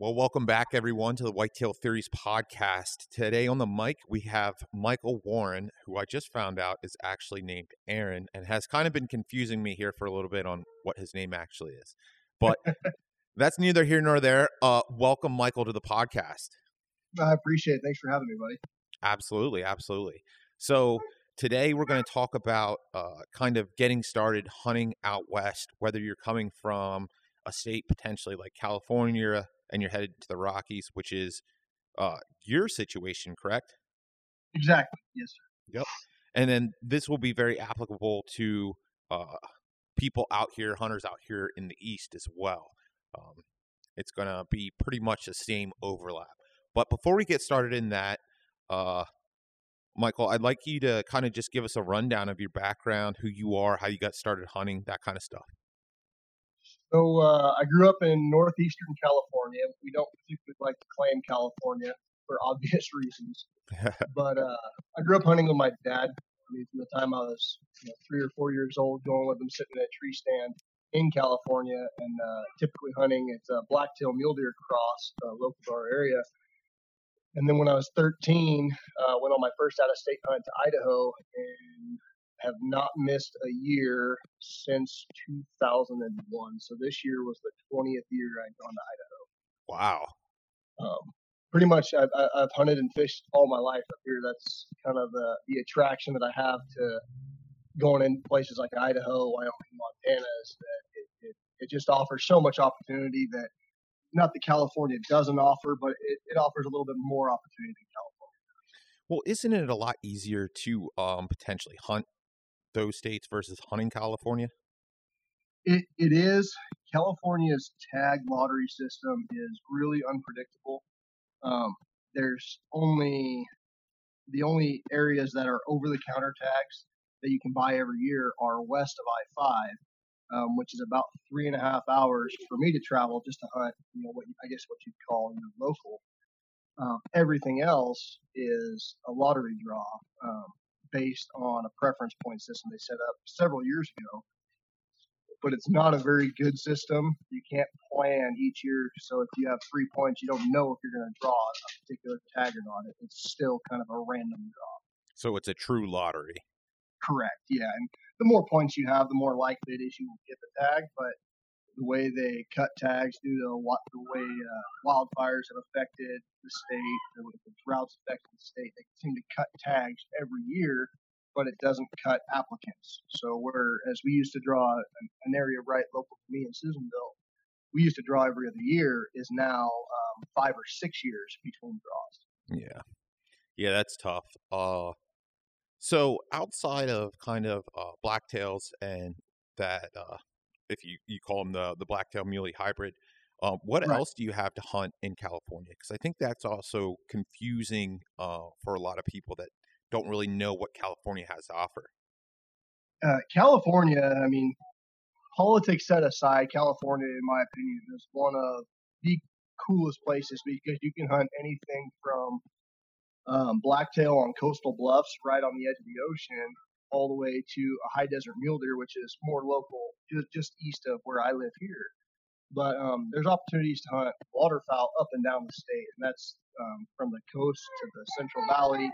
Well, welcome back, everyone, to the Whitetail Theories podcast. Today on the mic, we have Michael Warren, who I just found out is actually named Aaron and has kind of been confusing me here for a little bit on what his name actually is. But that's neither here nor there. Uh, welcome, Michael, to the podcast. I appreciate it. Thanks for having me, buddy. Absolutely, absolutely. So, today we're going to talk about uh, kind of getting started hunting out west, whether you're coming from a state potentially like California and you're headed to the Rockies, which is uh, your situation, correct? Exactly. Yes, sir. Yep. And then this will be very applicable to uh, people out here, hunters out here in the East as well. Um, it's going to be pretty much the same overlap. But before we get started in that, uh, Michael, I'd like you to kind of just give us a rundown of your background, who you are, how you got started hunting, that kind of stuff. So uh, I grew up in northeastern California. We don't particularly like to claim California for obvious reasons, but uh, I grew up hunting with my dad. I mean, from the time I was you know, three or four years old, going with him sitting in a tree stand in California, and uh, typically hunting it's a blacktail mule deer cross uh, local to our area. And then when I was 13, uh, went on my first out-of-state hunt to Idaho, and have not missed a year since 2001. So this year was the 20th year I'd gone to Idaho. Wow. Um, pretty much, I've, I've hunted and fished all my life up here. That's kind of the, the attraction that I have to going in places like Idaho, Wyoming, Montana is that it, it, it just offers so much opportunity that not that California doesn't offer, but it, it offers a little bit more opportunity than California. Well, isn't it a lot easier to um, potentially hunt those states versus hunting California? It, it is. California's tag lottery system is really unpredictable. Um, there's only the only areas that are over the counter tags that you can buy every year are west of I 5, um, which is about three and a half hours for me to travel just to hunt, you know, what I guess what you'd call you know, local. Um, everything else is a lottery draw. Um, based on a preference point system they set up several years ago. But it's not a very good system. You can't plan each year. So if you have three points, you don't know if you're going to draw a particular tag or not. It's still kind of a random draw. So it's a true lottery. Correct. Yeah. And the more points you have, the more likely it is you will get the tag. But the way they cut tags due to the way uh, wildfires have affected the state, the way the droughts affected the state. They seem to cut tags every year, but it doesn't cut applicants. So whereas we used to draw an, an area right local to me in Susanville, we used to draw every other year is now um, five or six years between draws. Yeah, yeah, that's tough. Uh, so outside of kind of uh, blacktails and that uh, if you, you call them the the blacktail muley hybrid. Um, what right. else do you have to hunt in California? Because I think that's also confusing uh, for a lot of people that don't really know what California has to offer. Uh, California, I mean, politics set aside, California, in my opinion, is one of the coolest places because you can hunt anything from um, blacktail on coastal bluffs right on the edge of the ocean all the way to a high desert mule deer, which is more local, just, just east of where I live here. But um, there's opportunities to hunt waterfowl up and down the state, and that's um, from the coast to the Central Valley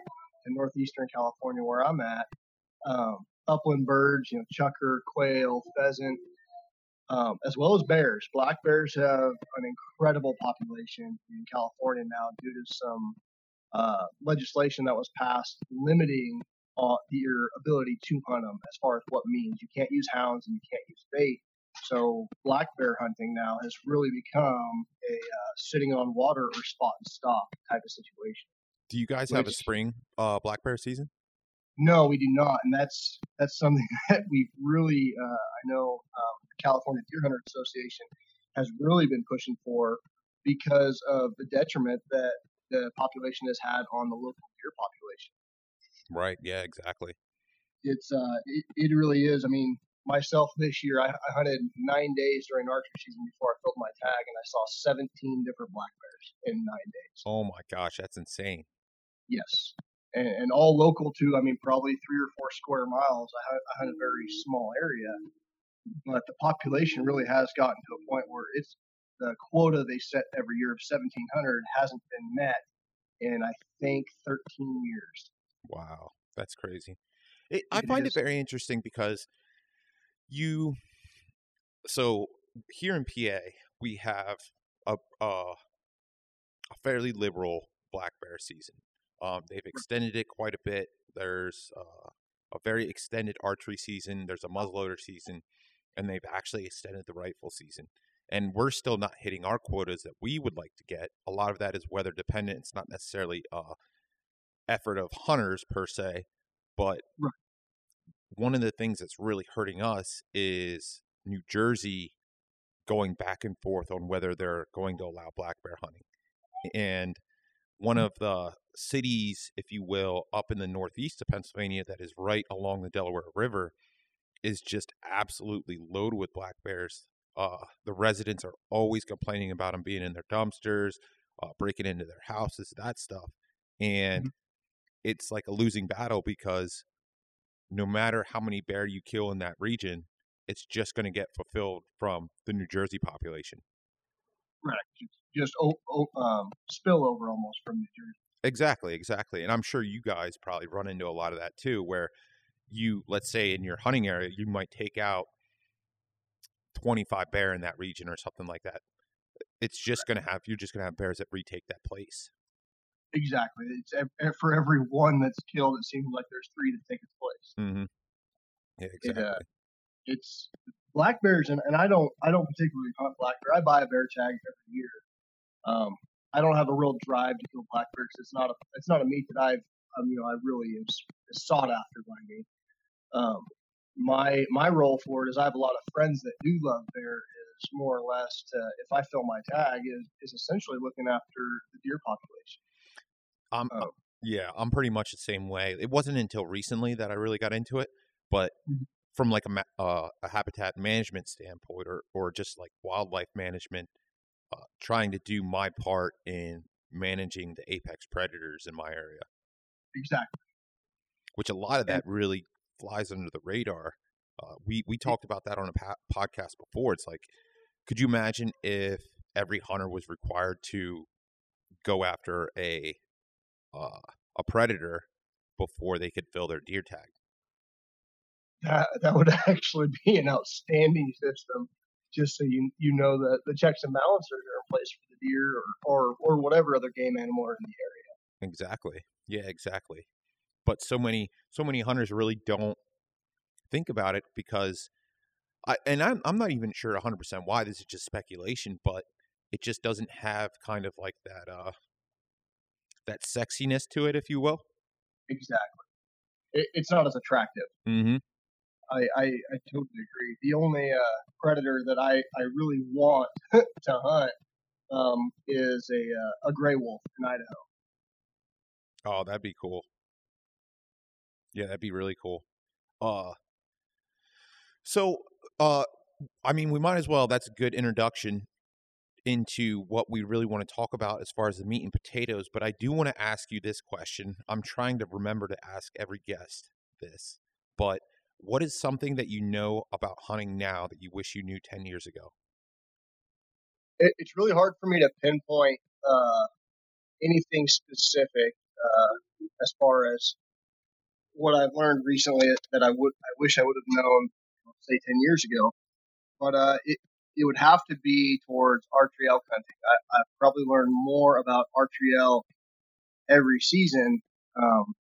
to northeastern California, where I'm at. Um, upland birds, you know, chukar, quail, pheasant, um, as well as bears. Black bears have an incredible population in California now due to some uh, legislation that was passed limiting uh, your ability to hunt them as far as what means. You can't use hounds and you can't use bait. So black bear hunting now has really become a uh, sitting on water or spot and stop type of situation. Do you guys Which, have a spring uh, black bear season? No, we do not, and that's that's something that we've really uh, I know um, the California Deer Hunter Association has really been pushing for because of the detriment that the population has had on the local deer population. Right. Yeah. Exactly. It's uh, it, it really is. I mean, myself this year, I, I hunted nine days during archery season before I filled my tag, and I saw 17 different black bears in nine days. Oh my gosh, that's insane. Yes, and, and all local too. I mean, probably three or four square miles. I I hunt a very small area, but the population really has gotten to a point where it's the quota they set every year of 1,700 hasn't been met in I think 13 years. Wow, that's crazy. It, I It find is. it very interesting because you. So here in PA, we have a a, a fairly liberal black bear season. Um, they've extended it quite a bit. There's uh, a very extended archery season. There's a muzzleloader season, and they've actually extended the rifle season. And we're still not hitting our quotas that we would like to get. A lot of that is weather dependent. It's not necessarily uh, effort of hunters per se, but Right. one of the things that's really hurting us is New Jersey going back and forth on whether they're going to allow black bear hunting. And one of the cities, if you will, up in the northeast of Pennsylvania that is right along the Delaware River is just absolutely loaded with black bears. Uh, the residents are always complaining about them being in their dumpsters, uh, breaking into their houses, that stuff. And it's like a losing battle because no matter how many bear you kill in that region, it's just going to get fulfilled from the New Jersey population. Right. Just o- o- um, spillover almost from New Jersey. Exactly, exactly. And I'm sure you guys probably run into a lot of that too, where you, let's say in your hunting area, you might take out 25 bear in that region or something like that. It's just going to have, you're just going to have bears that retake that place. Exactly. It's ev- for every one that's killed, it seems like there's three that take its place. Mm-hmm. Yeah, It, exactly. uh, It's black bears, and, and I don't I don't particularly hunt black bear. I buy a bear tag every year. Um, I don't have a real drive to kill black bear 'cause it's not a it's not a meat that I've um, you know I really is, is sought after by me. Um, my my role for it is I have a lot of friends that do love bear. Is more or less to if I fill my tag is is essentially looking after the deer population. I'm, Oh. yeah, I'm pretty much the same way. It wasn't until recently that I really got into it, but Mhm. from like a ma- uh, a habitat management standpoint, or or just like wildlife management, uh, trying to do my part in managing the apex predators in my area, Exactly. which a lot of that really flies under the radar. Uh, we we talked about that on a pa- podcast before. It's like, could you imagine if every hunter was required to go after a uh, a predator before they could fill their deer tag? That that would actually be an outstanding system. Just so you you know that the checks and balances are in place for the deer or, or or whatever other game animal are in the area. Exactly. Yeah, exactly. But so many so many hunters really don't think about it because I and I'm I'm not even sure 100% why this is just speculation, but it just doesn't have kind of like that uh that sexiness to it if you will. Exactly. It, it's not as attractive. Mhm. I, I, I totally agree. The only uh, predator that I, I really want to hunt um, is a uh, a gray wolf in Idaho. Oh, that'd be cool. Yeah, that'd be really cool. Uh so uh I mean we might as well that's a good introduction into what we really want to talk about as far as the meat and potatoes, but I do want to ask you this question. I'm trying to remember to ask every guest this. But what is something that you know about hunting now that you wish you knew 10 years ago? It, it's really hard for me to pinpoint uh, anything specific uh, as far as what I've learned recently that I would I wish I would have known say ten years ago. But uh, it it would have to be towards archery elk hunting. I, I've probably learned more about archery elk every season um,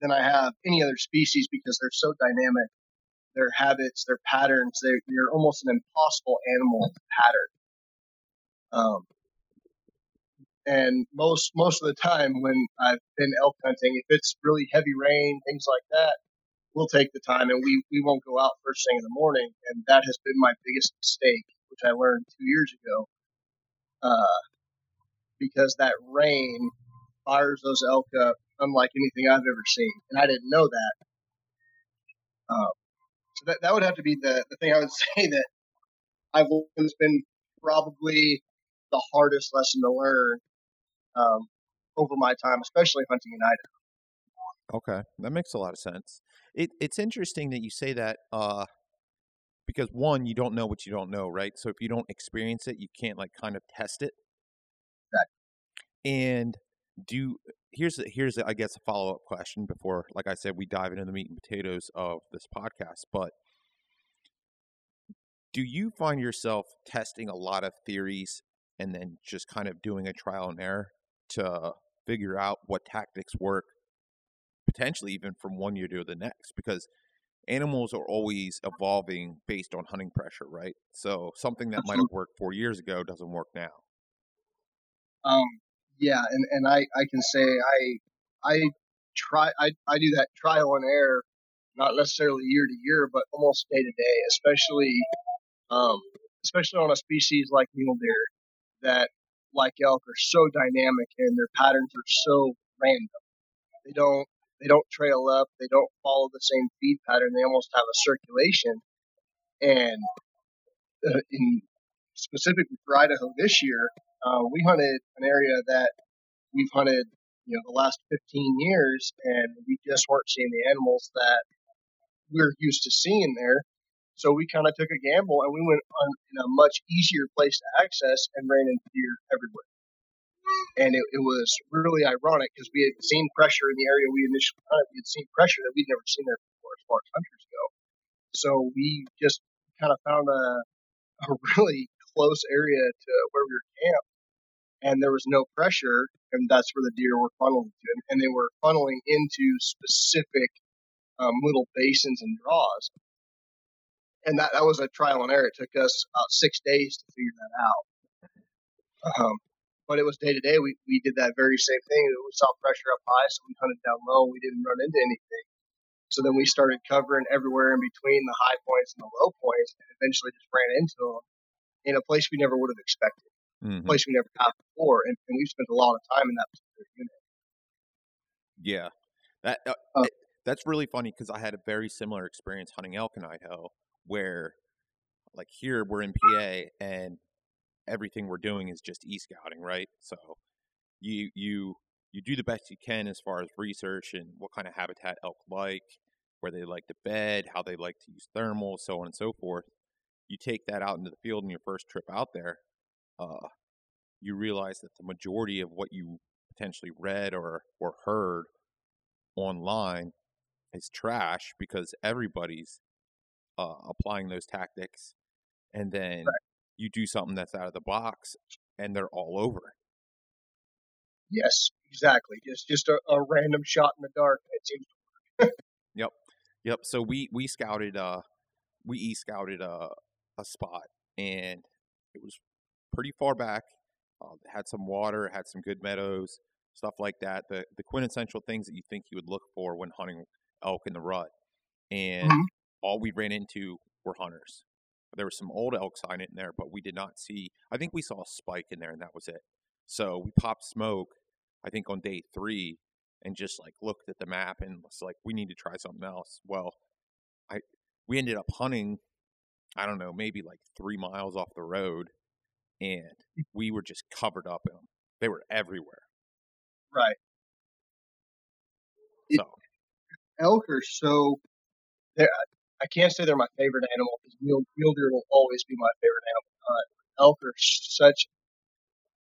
than I have any other species because they're so dynamic. Their habits, their patterns, they're, they're almost an impossible animal pattern. Um, and most most of the time when I've been elk hunting, if it's really heavy rain, things like that, we'll take the time and we, we won't go out first thing in the morning. And that has been my biggest mistake, which I learned two years ago. Uh, because that rain fires those elk up unlike anything I've ever seen. And I didn't know that. Um, so that, that would have to be the, the thing I would say that I've always been probably the hardest lesson to learn um, over my time, especially hunting in Idaho. Okay, that makes a lot of sense. It, it's interesting that you say that uh, because one, you don't know what you don't know, right? So if you don't experience it, you can't like kind of test it. And do here's a, here's a, I guess a follow up question before, like I said, we dive into the meat and potatoes of this podcast. But do you find yourself testing a lot of theories and then just kind of doing a trial and error to figure out what tactics work, potentially even from one year to the next? Because animals are always evolving based on hunting pressure, right? So something that might have worked four years ago doesn't work now. Um, yeah, and, and I, I can say I I try I, I do that trial and error, not necessarily year to year, but almost day to day, especially um, especially on a species like mule deer that like elk are so dynamic and their patterns are so random. They don't they don't trail up, they don't follow the same feed pattern. They almost have a circulation. And uh, in specifically for Idaho this year, uh, we hunted an area that we've hunted, you know, the last 15 years, and we just weren't seeing the animals that we're used to seeing there. So we kind of took a gamble and we went on in a much easier place to access and ran into deer everywhere. And it, it was really ironic because we had seen pressure in the area we initially hunted. We had seen pressure that we'd never seen there before as far as hunters go. So we just kind of found a, a really close area to where we were camped and there was no pressure, and that's where the deer were funneling to, and they were funneling into specific um, little basins and draws. And that, that was a trial and error. It took us about six days to figure that out. Um, but it was day to day. We we did that very same thing. We saw pressure up high, so we hunted down low. We didn't run into anything. So then we started covering everywhere in between the high points and the low points, and eventually just ran into them in a place we never would have expected mm-hmm. place we never have before, and, and, we've spent a lot of time in that particular unit. Yeah, that uh, uh, it, that's really funny because I had a very similar experience hunting elk in Idaho, where like here we're in PA and everything we're doing is just e scouting, right? So you you you do the best you can as far as research and what kind of habitat elk like, where they like to bed, how they like to use thermal, so on and so forth. You take that out into the field in your first trip out there, uh, you realize that the majority of what you potentially read or or heard online is trash because everybody's uh, applying those tactics, and then right. You do something that's out of the box, and they're all over. Yes, exactly. Just just a, a random shot in the dark. Yep, yep. So we we scouted uh we e scouted a a spot, and it was pretty far back. Uh, had some water, had some good meadows, stuff like that. The the quintessential things that you think you would look for when hunting elk in the rut. And mm-hmm. all we ran into were hunters. There was some old elk sign in there, but we did not see. I think we saw a spike in there, and that was it. So we popped smoke. I think on day three, and just like looked at the map and was like, we need to try something else. Well, I we ended up hunting. I don't know, maybe like three miles off the road, and mm. we were just covered up in them. They were everywhere. Right. So it, elk are so. I can't say they're my favorite animal because mule, mule deer will always be my favorite animal to hunt. Elk are such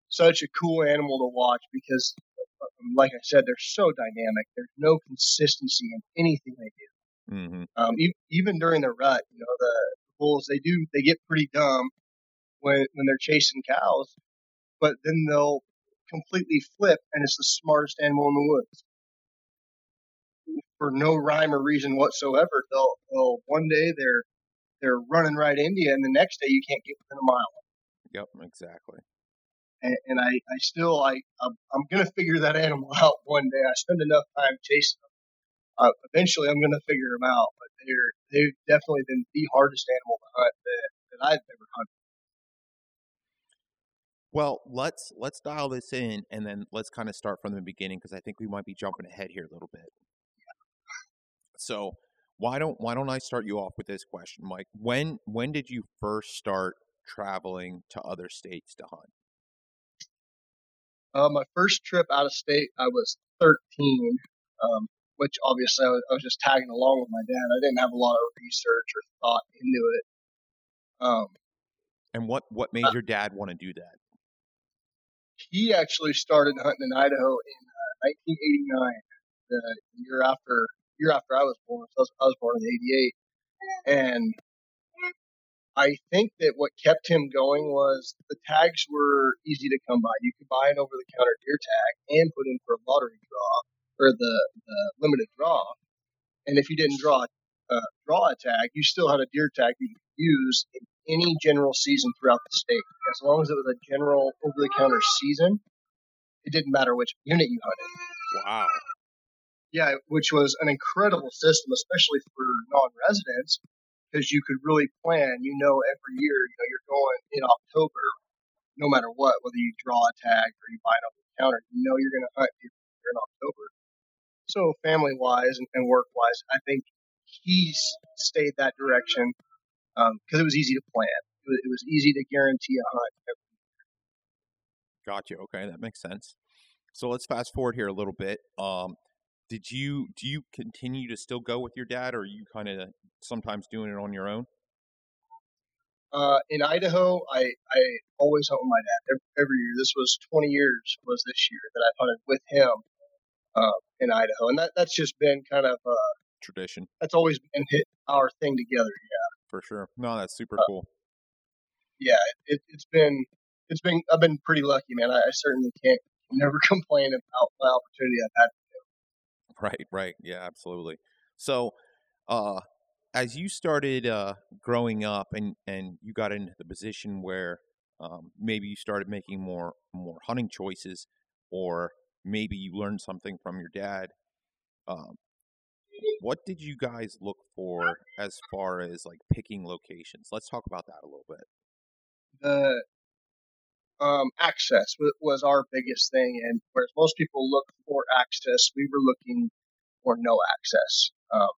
such a cool animal to watch because, um, like I said, they're so dynamic. There's no consistency in anything they do. Mm-hmm. Um, even, even during the rut, you know, the bulls they do they get pretty dumb when when they're chasing cows, but then they'll completely flip and it's the smartest animal in the woods. For no rhyme or reason whatsoever, they'll, they'll one day they're they're running right into you, and the next day you can't get within a mile. Yep, exactly. And, and I, I still, I, I'm, I'm going to figure that animal out one day. I spend enough time chasing them. Uh, eventually, I'm going to figure them out. But they're, they've definitely been the hardest animal to hunt that, that I've ever hunted. Well, let's let's dial this in and then let's kind of start from the beginning because I think we might be jumping ahead here a little bit. So, why don't why don't I start you off with this question, Mike? When when did you first start traveling to other states to hunt? Uh, my first trip out of state, I was 13, um, which obviously I was, I was, just tagging along with my dad. I didn't have a lot of research or thought into it. Um, And what what made Uh, your dad want to do that? he actually started hunting in Idaho in uh, 1989, the year after year after I was born. So I was, I was born in '88, and I think that what kept him going was the tags were easy to come by. You could buy an over-the-counter deer tag and put in for a lottery draw or the, the limited draw, and if you didn't draw uh, draw a tag, you still had a deer tag that you could use in any general season throughout the state. As long as it was a general over-the-counter season, it didn't matter which unit you hunted. Wow. Yeah, which was an incredible system, especially for non-residents, because you could really plan. You know, every year, you know, you're going in October, no matter what, whether you draw a tag or you buy it over the counter, you know you're going to hunt deer in October. So, family-wise and, and work-wise, I think he's stayed that direction because it was easy to plan. It was, it was easy to guarantee a hunt. Gotcha. Okay, that makes sense. So let's fast forward here a little bit. Um, did you do you continue to still go with your dad, or are you kind of sometimes doing it on your own? Uh, in Idaho, I, I always hunt with my dad every, every year. This was 20 years was this year that I've hunted with him uh, in Idaho, and that that's just been kind of uh, Tradition that's always been hit our thing together. Yeah, for sure. No, that's super Uh, cool. Yeah, it, it's been it's been I've been pretty lucky, man. I, I certainly can't never complain about my opportunity I've had. Right, right. Yeah, absolutely. So, uh, as you started uh, growing up and, and you got into the position where um, maybe you started making more more hunting choices, or maybe you learned something from your dad, um, what did you guys look for as far as like picking locations? Let's talk about that a little bit. the um, access wa- was our biggest thing, and whereas most people look for access, we were looking for no access. Um,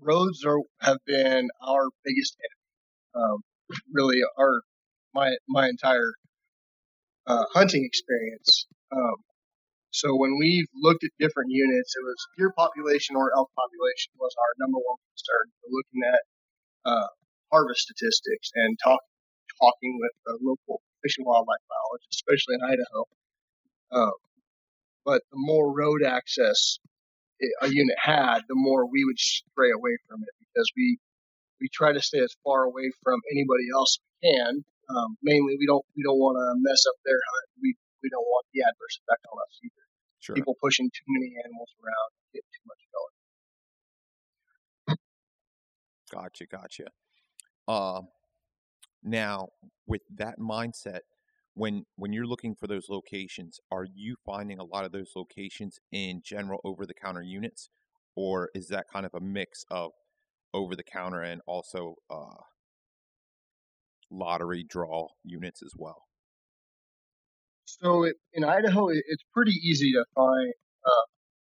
roads are have been our biggest enemy. Um, really, our my my entire uh, hunting experience. Um, so when we've looked at different units, it was deer population or elk population was our number one concern. We're looking at uh, harvest statistics and talk, talking with the local fish and wildlife biologists, especially in Idaho. Um, but the more road access a unit had, the more we would stray away from it because we we try to stay as far away from anybody else we can. Um, mainly, we don't we don't want to mess up their hunt. We we don't want the adverse effect on us either. Sure. People pushing too many animals around, get too much going. Gotcha, gotcha. Um, now, with that mindset, when when you're looking for those locations, are you finding a lot of those locations in general over-the-counter units, or is that kind of a mix of over-the-counter and also uh, lottery draw units as well? So it, in Idaho, it, it's pretty easy to find uh,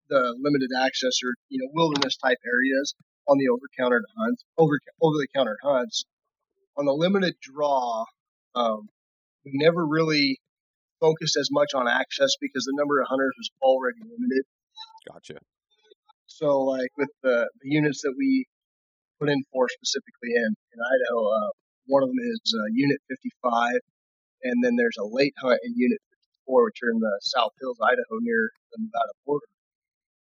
the limited access or you know wilderness type areas on the over counter hunts, over over the counter hunts. On the limited draw, um, we never really focused as much on access because the number of hunters was already limited. Gotcha. So like with the, the units that we put in for specifically in in Idaho, uh, one of them is uh, Unit 55, and then there's a late hunt in Unit 54, which are in the South Hills, Idaho, near the Nevada border.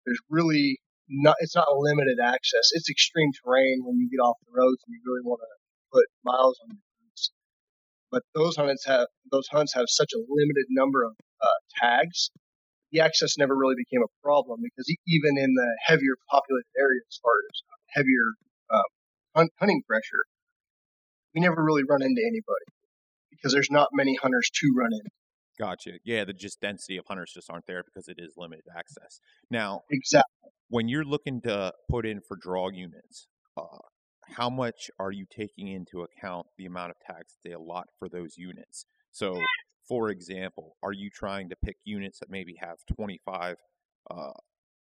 There's really not it's not limited access. It's extreme terrain when you get off the roads and you really want to put miles on your. But those hunts have those hunts have such a limited number of uh, tags. The access never really became a problem because even in the heavier populated areas, as far as heavier um, hunt, hunting pressure, we never really run into anybody because there's not many hunters to run in. Gotcha. Yeah, the just density of hunters just aren't there because it is limited access. Now, Exactly. when you're looking to put in for draw units, uh, how much are you taking into account the amount of tags they allot for those units? So, for example, are you trying to pick units that maybe have 25 uh,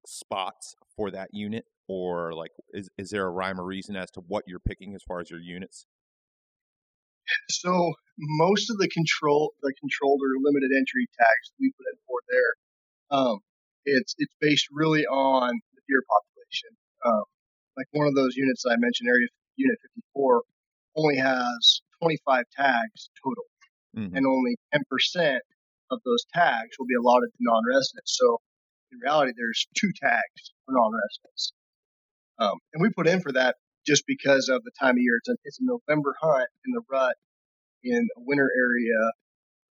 spots for that unit, or like is is there a rhyme or reason as to what you're picking as far as your units? So most of the control, the controlled or limited entry tags we put in for there, um, it's it's based really on the deer population. Um, like one of those units that I mentioned, area unit 54, only has 25 tags total, Mhm. and only 10% of those tags will be allotted to non-residents. So in reality, there's two tags for non-residents. Um, and we put in for that just because of the time of year. It's a, it's a November hunt in the rut in a winter area.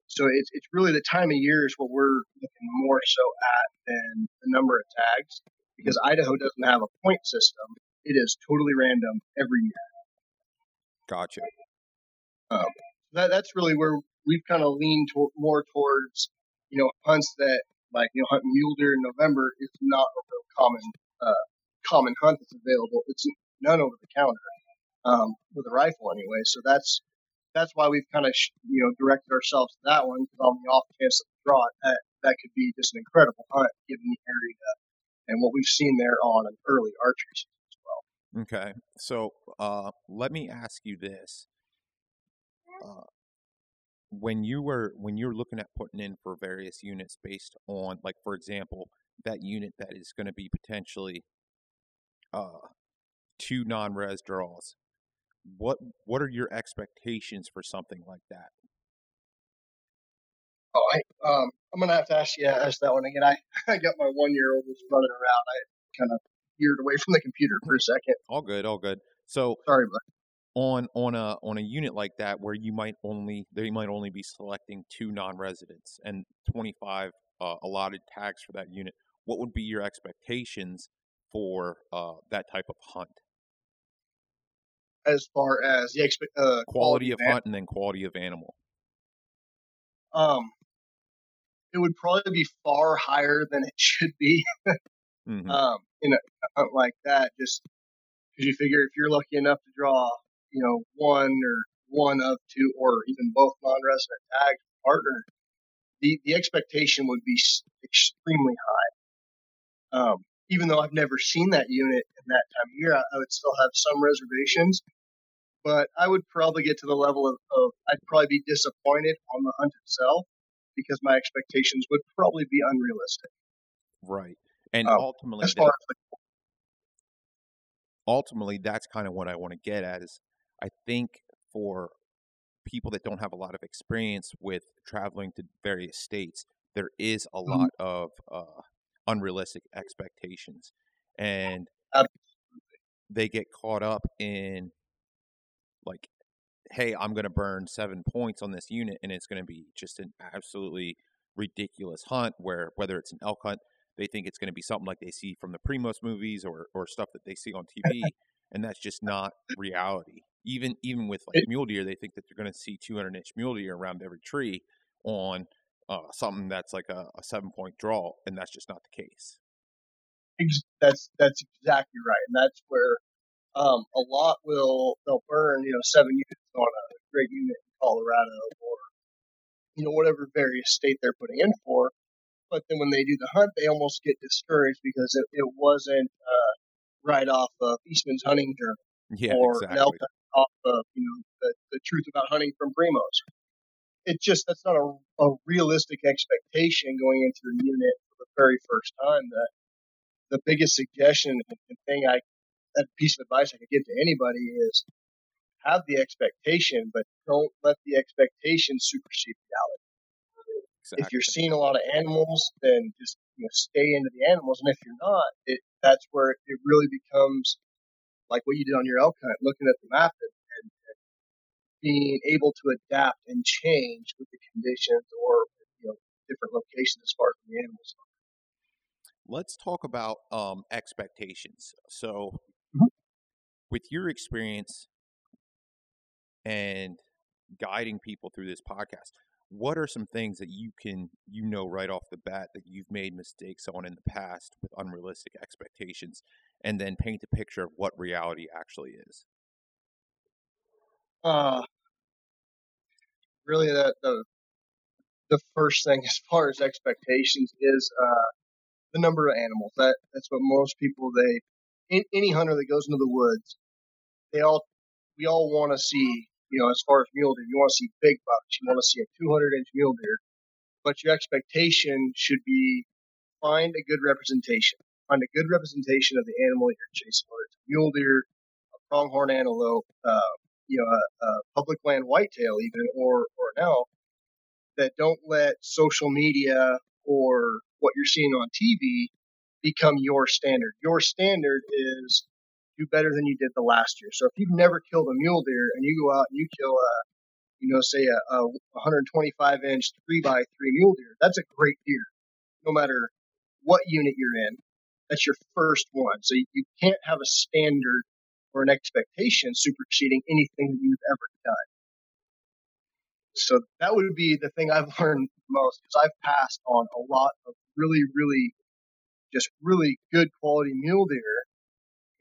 So it's, it's really the time of year is what we're looking more so at than the number of tags because Idaho doesn't have a point system. It is totally random every year. Gotcha. That, that's really where we've kind of leaned to, more towards, you know, hunts that like, you know, hunting mule deer in November is not a real common, uh, common hunt that's available. It's none over the counter, um, with a rifle anyway. So that's, that's why we've kind of, sh- you know, directed ourselves to that one because on the off chance that we draw it, that, that could be just an incredible hunt given the area and what we've seen there on an early archery season. Okay. So uh, let me ask you this. Uh, when you were when you're looking at putting in for various units based on like for example that unit that is going to be potentially uh, two non-res draws what what are your expectations for something like that Oh, I, um, I'm gonna have to ask you ask that one again. I, I got my one year old was running around. I kind of away from the computer for a second. all good all good so Sorry, but on on a on a unit like that where you might only they might only be selecting two non-residents and 25 uh, allotted tags for that unit what would be your expectations for uh, that type of hunt as far as the expect uh, quality of an- hunt and then quality of animal um, it would probably be far higher than it should be. Mhm. Um, in a, hunt like that, just because you figure if you're lucky enough to draw, you know, one or one of two or even both non-resident tags partner, the the expectation would be extremely high. Um, even though I've never seen that unit in that time of year, I, I would still have some reservations. But I would probably get to the level of, of I'd probably be disappointed on the hunt itself because my expectations would probably be unrealistic. right and um, ultimately As that- far as the ultimately that's kind of what I want to get at is I think for people that don't have a lot of experience with traveling to various states, there is a Mhm. lot of uh, unrealistic expectations, and Absolutely. they get caught up in like, hey, I'm going to burn seven points on this unit, and it's going to be just an absolutely ridiculous hunt. Where whether it's an elk hunt, they think it's going to be something like they see from the Primos movies or or stuff that they see on TV, and that's just not reality. Even even with like mule deer, they think that they're going to see 200 inch mule deer around every tree on uh, something that's like a, a seven point draw, and that's just not the case. That's that's exactly right, and that's where um, a lot will they'll burn you know seven units on a great unit in Colorado or you know whatever various state they're putting in for, but then when they do the hunt, they almost get discouraged because it, it wasn't uh, right off of Eastman's hunting journal Yeah, or exactly. off of you know the, the truth about hunting from Primos. It just that's not a, a realistic expectation going into a unit for the very first time. The the biggest suggestion and thing I that piece of advice I could give to anybody is have the expectation, but don't let the expectation supersede reality. Exactly. If you're seeing a lot of animals, then just you know, stay into the animals, and if you're not, it that's where it really becomes like what you did on your elk hunt, looking at the map and, and, and being able to adapt and change with the conditions or you know different locations as far as the animals. let's talk about um, expectations. So, Mhm. with your experience and guiding people through this podcast, what are some things that you can you know right off the bat that you've made mistakes on in the past with unrealistic expectations, and then paint a picture of what reality actually is? Uh, really, the, the the first thing as far as expectations is uh, the number of animals. That that's what most people they any hunter that goes into the woods, they all we all want to see. You know, as far as mule deer, you want to see big bucks. You want to see a 200 inch mule deer, but your expectation should be find a good representation. Find a good representation of the animal you're chasing, whether it's a mule deer, a pronghorn antelope, uh, you know a, a public land whitetail even or or an elk that don't let social media or what you're seeing on TV become your standard. Your standard is do better than you did the last year. So if you've never killed a mule deer and you go out and you kill a, you know, say a, a 125 inch three by three mule deer, that's a great deer, no matter what unit you're in. That's your first one. So you, you can't have a standard or an expectation superseding anything you've ever done. So that would be the thing I've learned most because I've passed on a lot of really, really, just really good quality mule deer.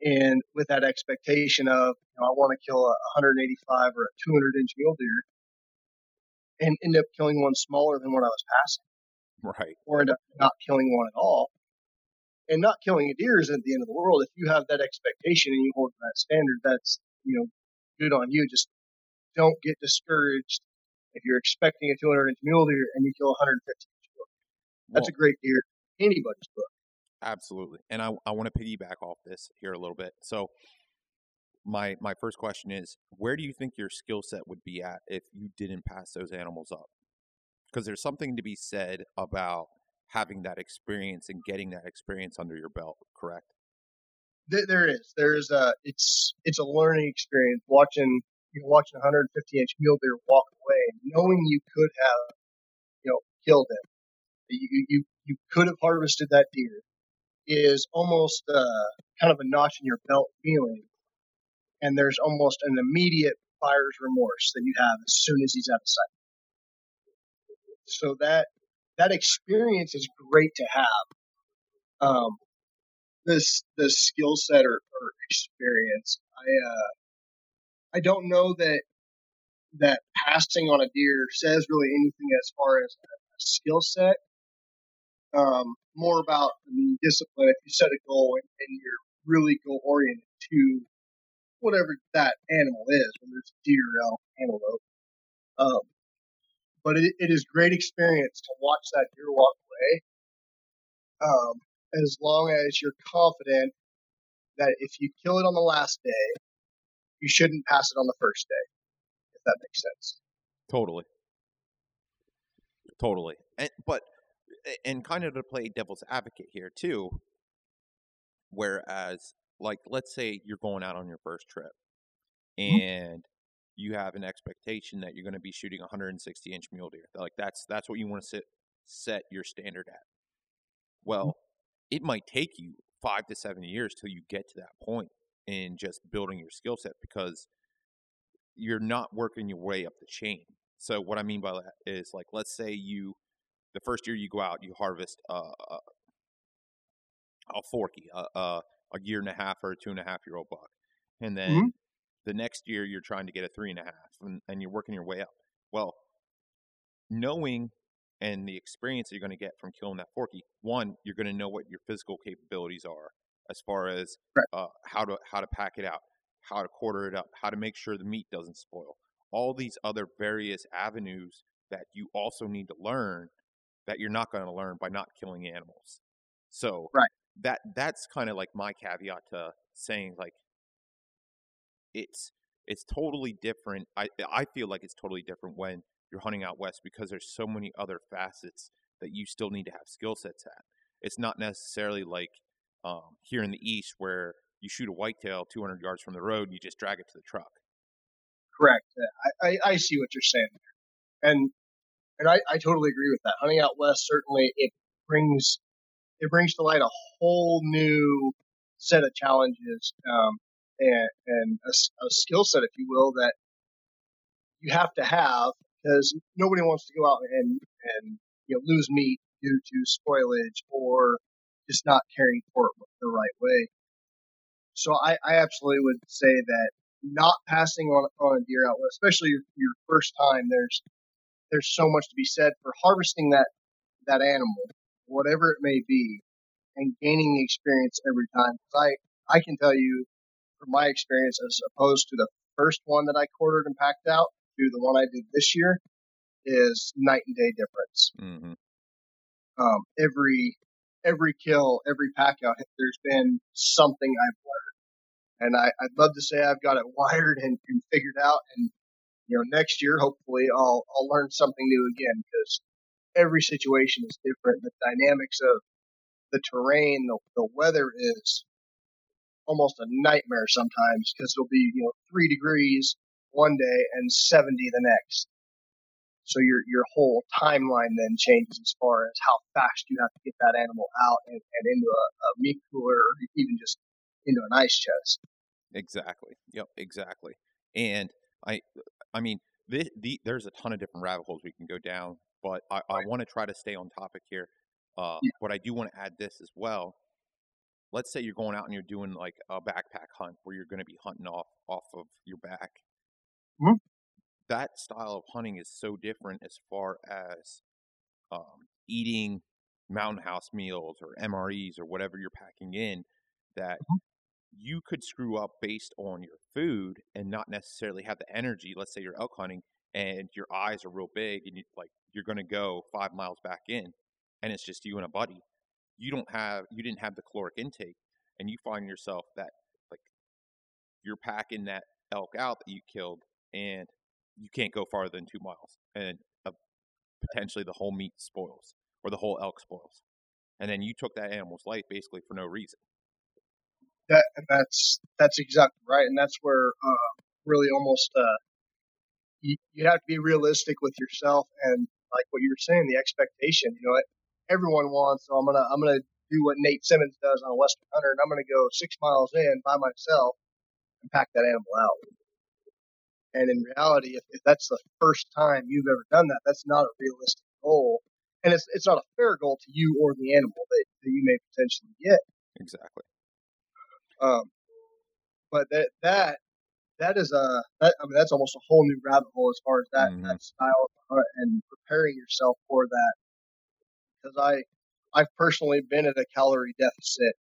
And with that expectation of, you know, I want to kill a 185 or a 200 inch mule deer and end up killing one smaller than what I was passing. Right. Or end up not killing one at all. And not killing a deer isn't the end of the world. If you have that expectation and you hold that standard, that's, you know, good on you. Just don't get discouraged if you're expecting a 200 inch mule deer and you kill a 150 inch mule. That's well, a great deer anybody's book. Absolutely. And I, I want to piggyback off this here a little bit. So my my first question is where do you think your skill set would be at if you didn't pass those animals up? Because there's something to be said about having that experience and getting that experience under your belt, correct? There is. There's a it's it's a learning experience watching you know, watching a 150 inch mule deer walk away, knowing you could have you know killed him. You you you could have harvested that deer is almost uh, kind of a notch in your belt feeling, and there's almost an immediate buyer's remorse that you have as soon as he's out of sight. So that that experience is great to have. Um, this the skill set or, or, experience. I uh, I don't know that that passing on a deer says really anything as far as a skill set. Um, more about I mean discipline. If you set a goal and, and you're really goal oriented to whatever that animal is, whether it's deer, elk, antelope. Um, but it, it is great experience to watch that deer walk away. Um, as long as you're confident that if you kill it on the last day, you shouldn't pass it on the first day, if that makes sense. Totally. Totally. And, but, and kind of to play devil's advocate here too, whereas, like, let's say you're going out on your first trip mm-hmm. and you have an expectation that you're going to be shooting 160 inch mule deer. Like that's that's what you want to set set your standard at. Well, mm-hmm. it might take you five to seven years till you get to that point in just building your skill set because you're not working your way up the chain. So what I mean by that is like let's say you the first year you go out you harvest a, a, a forky a, a, a year and a half or a two and a half year old buck, and then mm-hmm the next year you're trying to get a three and a half and, and you're working your way up. Well, knowing and the experience that you're going to get from killing that forky, one, you're going to know what your physical capabilities are as far as right. uh, how to how to pack it out, how to quarter it up, how to make sure the meat doesn't spoil. All these other various avenues that you also need to learn that you're not going to learn by not killing animals. So right. that that's kind of like my caveat to saying like it's it's totally different. I I feel like it's totally different when you're hunting out west because there's so many other facets that you still need to have skill sets at. It's not necessarily like um, here in the east where you shoot a whitetail 200 yards from the road, you just drag it to the truck. Correct. I, I, I see what you're saying, and and I, I totally agree with that. Hunting out west certainly it brings it brings to light a whole new set of challenges. Um, and, and a, a skill set, if you will, that you have to have because nobody wants to go out and, and you know, lose meat due to spoilage or just not caring for it the right way. So I, I absolutely would say that not passing on, on a deer outlet, especially your, your first time, there's there's so much to be said for harvesting that that animal, whatever it may be, and gaining the experience every time. I I can tell you from my experience, as opposed to the first one that I quartered and packed out to the one I did this year, is night and day difference. Mm-hmm. Um, every every kill, every pack out, there's been something I've learned, And I, I'd love to say I've got it wired and, and figured out. And you know, next year hopefully I'll I'll learn something new again because every situation is different. The dynamics of the terrain, the, the weather is almost a nightmare sometimes because it'll be you know three degrees one day and 70 the next. So your your whole timeline then changes as far as how fast you have to get that animal out and, and into a, a meat cooler or even just into an ice chest. Exactly. Yep. Exactly. And I, I mean, the, the, there's a ton of different rabbit holes we can go down, but I, I want to try to stay on topic here. Uh, yeah. But I do want to add this as well. Let's say you're going out and you're doing like a backpack hunt where you're going to be hunting off off of your back. Mm-hmm. That style of hunting is so different as far as um, eating mountain house meals or MREs or whatever you're packing in that mm-hmm you could screw up based on your food and not necessarily have the energy. Let's say you're elk hunting and your eyes are real big and you like you're going to go five miles back in, and it's just you and a buddy. You don't have you didn't have the caloric intake, and you find yourself that like you're packing that elk out that you killed, and you can't go farther than two miles, and uh, potentially the whole meat spoils or the whole elk spoils, and then you took that animal's life basically for no reason that that's that's exactly right, and that's where uh, really almost uh, you, you have to be realistic with yourself and like what you were saying, the expectation. You know, everyone wants. So I'm gonna I'm gonna do what Nate Simmons does on a Western Hunter, and I'm gonna go six miles in by myself and pack that animal out. And in reality, if, if that's the first time you've ever done that, that's not a realistic goal, and it's it's not a fair goal to you or the animal that, that you may potentially get. Exactly. Um, but that that that is a that, I mean that's almost a whole new rabbit hole as far as that mm-hmm. that style and preparing yourself for that. Because I I've personally been at a calorie deficit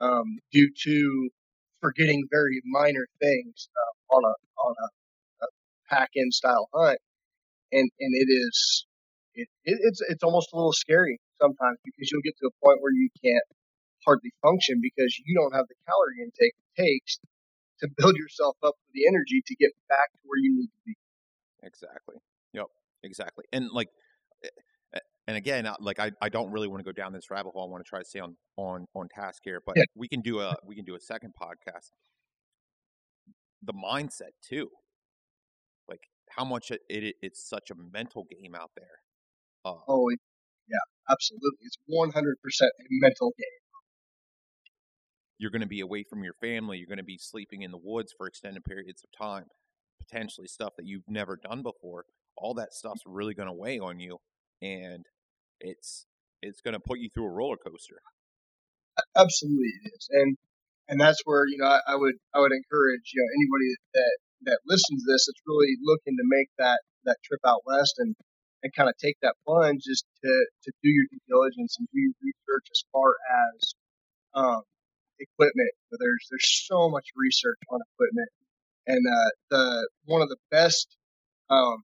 um, due to forgetting very minor things uh, on a on a, a pack in style hunt, and and it is it, it, it's it's almost a little scary sometimes because you'll get to a point where you can't hardly function because you don't have the calorie intake it takes to build yourself up with the energy to get back to where you need to be. Exactly. Yep. Exactly. And like, eh, eh, and again, like I, I don't really want to go down this rabbit hole. I want to try to stay on on on task here, but yeah. we can do a we can do a second podcast. The mindset too, like how much it, it it's such a mental game out there. Uh, oh, yeah, absolutely. It's one hundred percent a mental game you're going to be away from your family. You're going to be sleeping in the woods for extended periods of time, potentially stuff that you've never done before. All that stuff's really going to weigh on you, and it's it's going to put you through a roller coaster. Absolutely, it is, and and that's where you know I, I would I would encourage you know anybody that that listens to this that's really looking to make that that trip out west and and kind of take that plunge is to to do your due diligence and do your research as far as um, equipment. There's there's so much research on equipment, and uh, the one of the best um,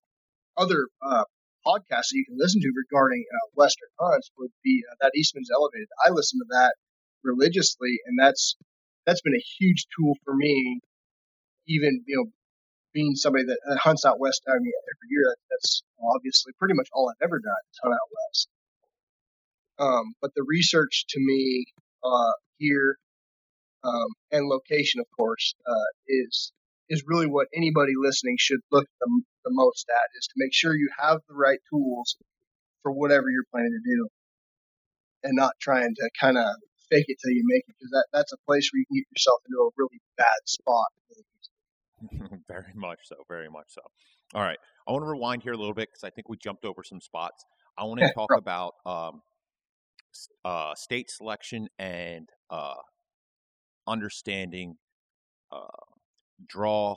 other uh, podcasts that you can listen to regarding uh, Western hunts would be uh, that Eastman's Elevated. I listen to that religiously, and that's that's been a huge tool for me. Even you know, being somebody that hunts out west, I mean, every year, that's obviously pretty much all I've ever done is hunt out west. Um, but the research to me uh, here um, and location, of course, uh, is is really what anybody listening should look the, the most at is to make sure you have the right tools for whatever you're planning to do, and not trying to kind of fake it till you make it because that that's a place where you can get yourself into a really bad spot. very much so, very much so. All right, I want to rewind here a little bit because I think we jumped over some spots. I want to talk about um, uh, state selection and uh, understanding uh, draw,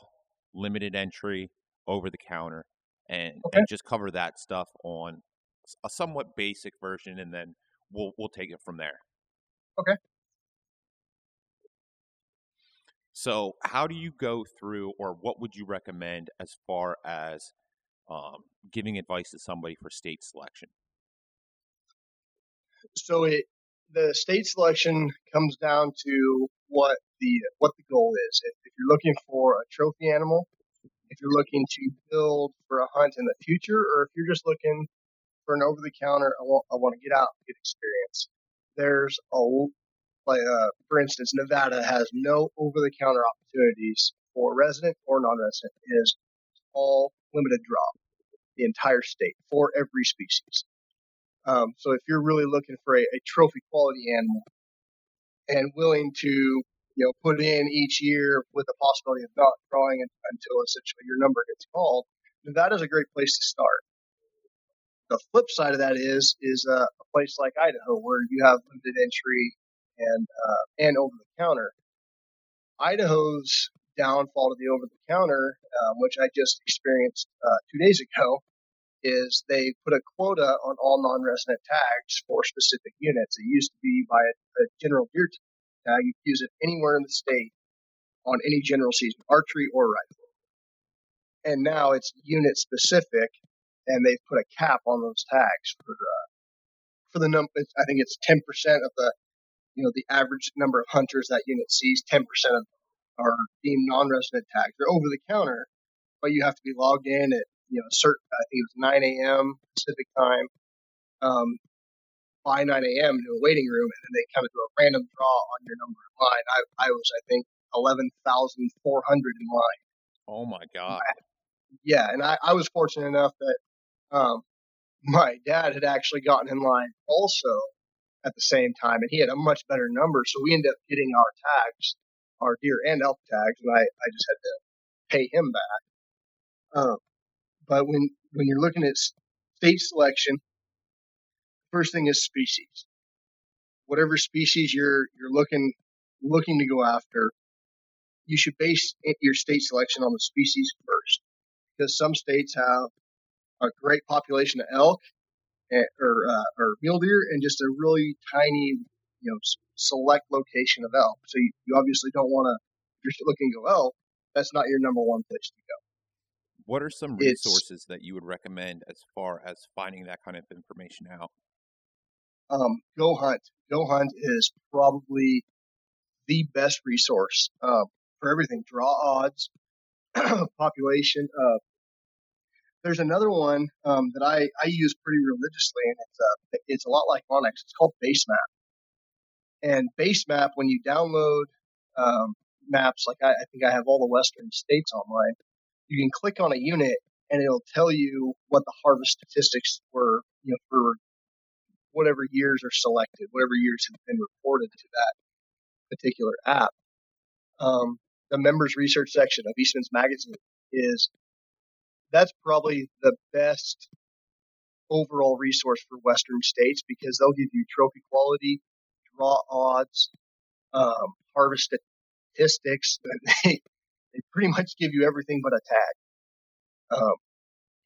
limited entry, over the counter, and okay. and just cover that stuff on a somewhat basic version, and then we'll we'll take it from there. Okay. So, how do you go through, or what would you recommend as far as um, giving advice to somebody for state selection? So, it the state selection comes down to what the what the goal is. If, if you're looking for a trophy animal, if you're looking to build for a hunt in the future, or if you're just looking for an over the counter, I want I want to get out and get experience. There's a like uh, for instance, Nevada has no over the counter opportunities for resident or non-resident. It is all limited draw, the entire state for every species. Um, so if you're really looking for a, a trophy quality animal and willing to you know put in each year with the possibility of not drawing until essentially your number gets called, that is a great place to start. The flip side of that is is a, a place like Idaho where you have limited entry and uh, and over the counter. Idaho's downfall to the over the counter, um, which I just experienced uh, two days ago, is they put a quota on all non-resident tags for specific units. It used to be by a, a general deer tag. You could use it anywhere in the state on any general season, archery or rifle. And now it's unit specific, and they've put a cap on those tags for uh, for the number. I think it's ten percent of the you know the average number of hunters that unit sees. Ten percent of are deemed non-resident tags. They're over the counter, but you have to be logged in at you know certain. I think it was 9 a.m. Pacific time. Um, by 9 a.m. into a waiting room, and then they kind of do a random draw on your number in line. I, I was, I think, 11,400 in line. Oh my god! Yeah, and I, I was fortunate enough that um, my dad had actually gotten in line also at the same time, and he had a much better number. So we ended up getting our tags, our deer and elk tags, and I, I just had to pay him back. Um, but when when you're looking at state selection, first thing is species. Whatever species you're you're looking looking to go after, you should base your state selection on the species first, because some states have a great population of elk and, or uh, or mule deer and just a really tiny, you know, select location of elk. So you, you obviously don't want to. If you're looking to go elk, that's not your number one place to go. What are some resources that you would recommend as far as finding that kind of information out? Um, Go Hunt. Go Hunt is probably the best resource uh, for everything. Draw odds, population. Uh, there's another one um, that I, I use pretty religiously, and it's a, uh, it's a lot like onX. It's called Basemap. And Basemap, when you download um, maps, like I, I think I have all the Western states online, you can click on a unit and it'll tell you what the harvest statistics were, you know, for whatever years are selected, whatever years have been reported to that particular app. Um, the members research section of Eastman's magazine is that's probably the best overall resource for Western states because they'll give you trophy quality, draw odds, um, harvest statistics. That they, they pretty much give you everything but a tag. Um,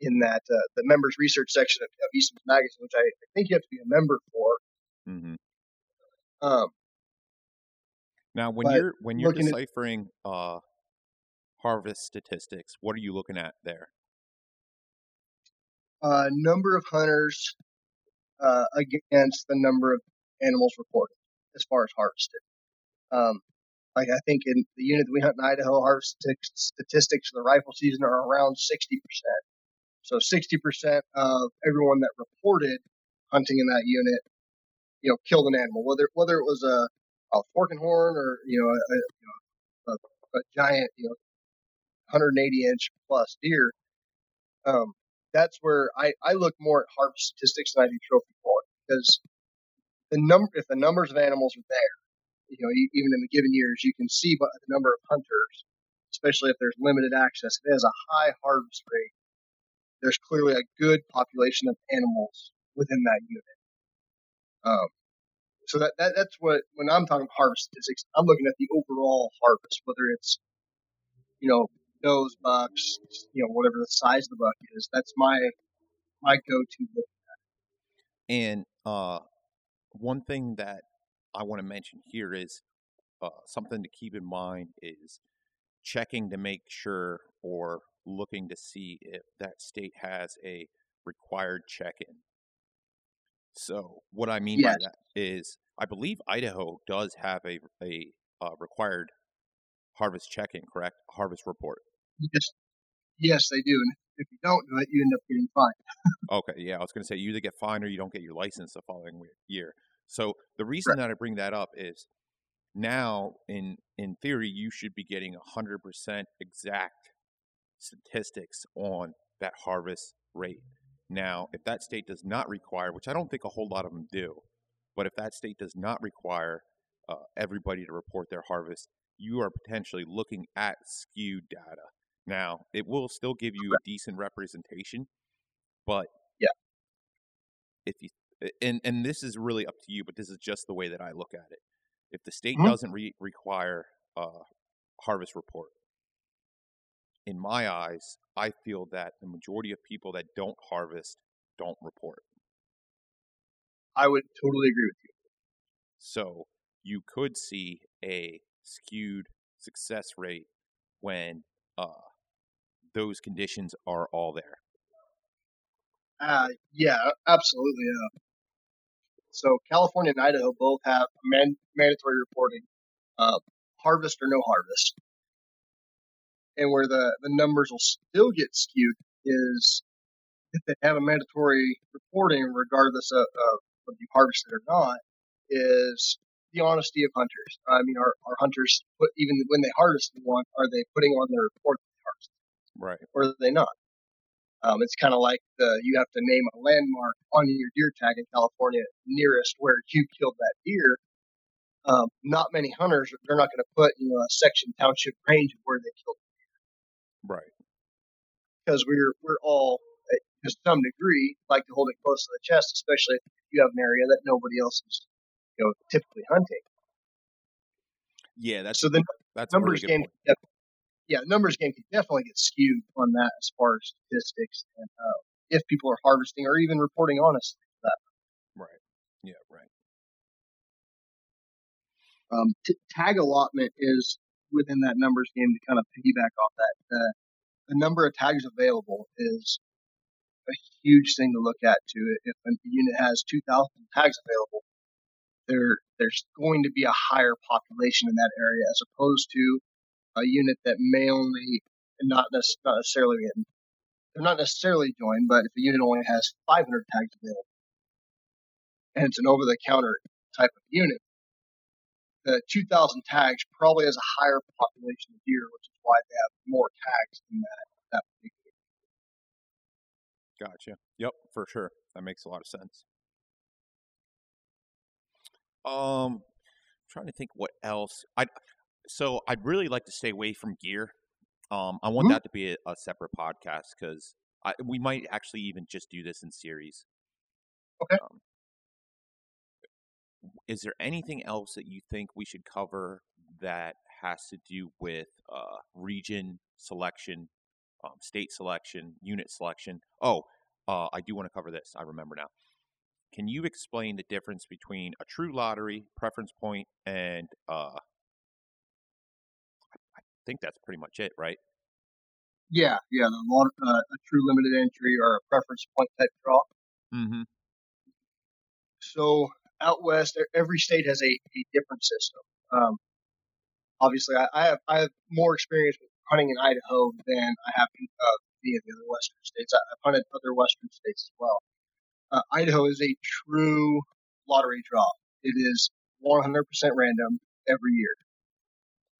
in that uh, the members research section of, of Eastman's magazine, which I, I, think you have to be a member for. Mm-hmm. Um, now, when you're when you're deciphering at, uh, harvest statistics, what are you looking at there? Uh, number of hunters uh, against the number of animals reported as far as harvested. Um, like I think in the unit that we hunt in Idaho, harvest statistics for the rifle season are around 60%. So 60% of everyone that reported hunting in that unit, you know, killed an animal, whether, whether it was a, a fork and horn or, you know, a, you know, a, a giant, you know, 180 inch plus deer. Um, that's where I, I look more at harvest statistics than I do trophy quality because the number, if the numbers of animals are there, you know, even in the given years, you can see the number of hunters, especially if there's limited access. If it has a high harvest rate, there's clearly a good population of animals within that unit. Um, so that, that that's what when I'm talking harvest statistics, I'm looking at the overall harvest, whether it's you know nose bucks, you know whatever the size of the buck is. That's my my go-to look at. And uh, one thing that I want to mention here is uh, something to keep in mind is checking to make sure or looking to see if that state has a required check-in. So what I mean yes. by that is, I believe Idaho does have a a uh, required harvest check-in, correct? Harvest report. Yes, yes, they do. And if you don't do it, you end up getting fined. Okay, yeah, I was going to say you either get fined or you don't get your license the following year. So the reason that I bring that up is now, in in theory, you should be getting hundred percent exact statistics on that harvest rate. Now, if that state does not require, which I don't think a whole lot of them do, but if that state does not require uh, everybody to report their harvest, you are potentially looking at skewed data. Now, it will still give you a decent representation, but Yeah. if you and and this is really up to you, but this is just the way that I look at it. If the state Mhm. doesn't re- require a harvest report, in my eyes, I feel that the majority of people that don't harvest don't report. I would totally agree with you. So you could see a skewed success rate when uh, those conditions are all there. Uh, yeah, absolutely. Uh, so California and Idaho both have man- mandatory reporting, uh, harvest or no harvest. And where the, the numbers will still get skewed is if they have a mandatory reporting, regardless of, of whether you harvested or not, is the honesty of hunters. I mean, are, are hunters put even when they harvest one, are they putting on their report that they harvested? Right. or are they not? Um, it's kind of like the, you have to name a landmark on your deer tag in California nearest where you killed that deer. Um, not many hunters, they're not going to put, you know, a section, township, range of where they killed it Right. because we're, we're all, uh, to some degree, like to hold it close to the chest, especially if you have an area that nobody else is, you know, typically hunting. Yeah, that's So the that's a really numbers good game, point. Yeah, numbers game can definitely get skewed on that as far as statistics and uh, if people are harvesting or even reporting honestly. That. Right. Yeah. Right. Um, t- tag allotment is within that numbers game to kind of piggyback off that. The, the number of tags available is a huge thing to look at too. If a unit has 2,000 tags available, there there's going to be a higher population in that area as opposed to a unit that may only not, not necessarily in, they're not necessarily joined, but if a unit only has 500 tags available and it's an over-the-counter type of unit, the 2,000 tags probably has a higher population of deer, which is why they have more tags in that that particular. Gotcha. Yep, for sure. That makes a lot of sense. Um, trying to think what else. I so I'd really like to stay away from gear. Um, I want Mhm. that to be a, a separate podcast because we might actually even just do this in series. Okay. Um, is there anything else that you think we should cover that has to do with uh, region selection, um, state selection, unit selection? Oh, uh, I do want to cover this. I remember now. Can you explain the difference between a true lottery, preference point, and uh, think that's pretty much it, right? Yeah, yeah, the lot, uh, a true limited entry or a preference point type draw. Mm-hmm. So out west, every state has a, a different system. Um, obviously, I, I have I have more experience with hunting in Idaho than I have in uh, any of the other western states. I, I've hunted other western states as well. Uh, Idaho is a true lottery draw. It is 100% random every year.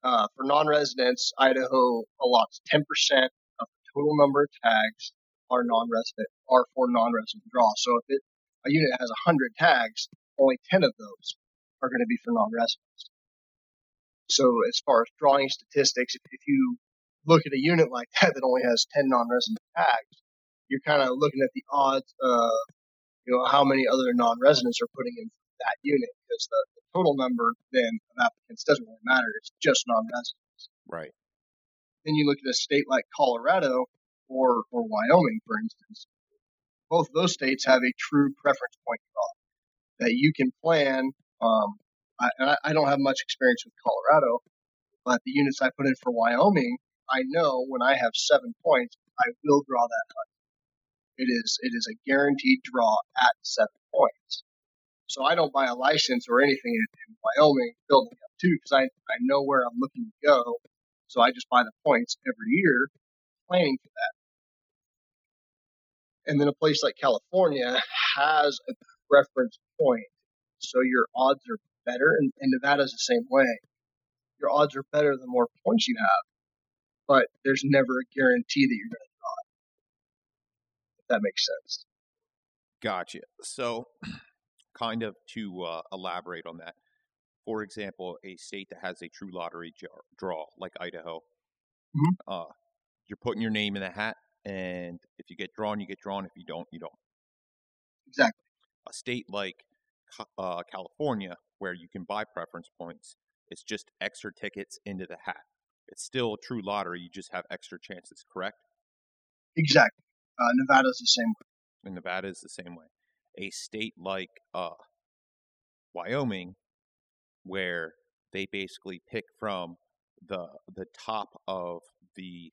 Uh, for non-residents, Idaho allots 10% of the total number of tags are non-resident are for non-resident draw. So if it, a unit has 100 tags, only 10 of those are going to be for non-residents. So as far as drawing statistics, if, if you look at a unit like that that only has 10 non-resident tags, you're kind of looking at the odds of, you know, how many other non-residents are putting in that unit because the, the total number then of applicants doesn't really matter. It's just non-residents. Right. Then you look at a state like Colorado or, or Wyoming, for instance. Both of those states have a true preference point draw that you can plan. Um, I, and I, I don't have much experience with Colorado, but the units I put in for Wyoming, I know when I have seven points, I will draw that hunt. It is it is a guaranteed draw at seven points. So I don't buy a license or anything in, in Wyoming building up too because I, I know where I'm looking to go So I just buy the points every year, planning for that. And then a place like California has a preference point, so your odds are better. And, and Nevada's the same way. Your odds are better the more points you have, but there's never a guarantee that you're going to draw. If that makes sense. Gotcha. So, kind of to uh, elaborate on that, for example, a state that has a true lottery jar- draw, like Idaho, Mhm. uh, you're putting your name in the hat, and if you get drawn, you get drawn. If you don't, you don't. Exactly. A state like uh, California, where you can buy preference points, it's just extra tickets into the hat. It's still a true lottery. You just have extra chances, correct? Exactly. Uh, Nevada's the same way. and Nevada is the same way. A state like uh, Wyoming, where they basically pick from the the top of the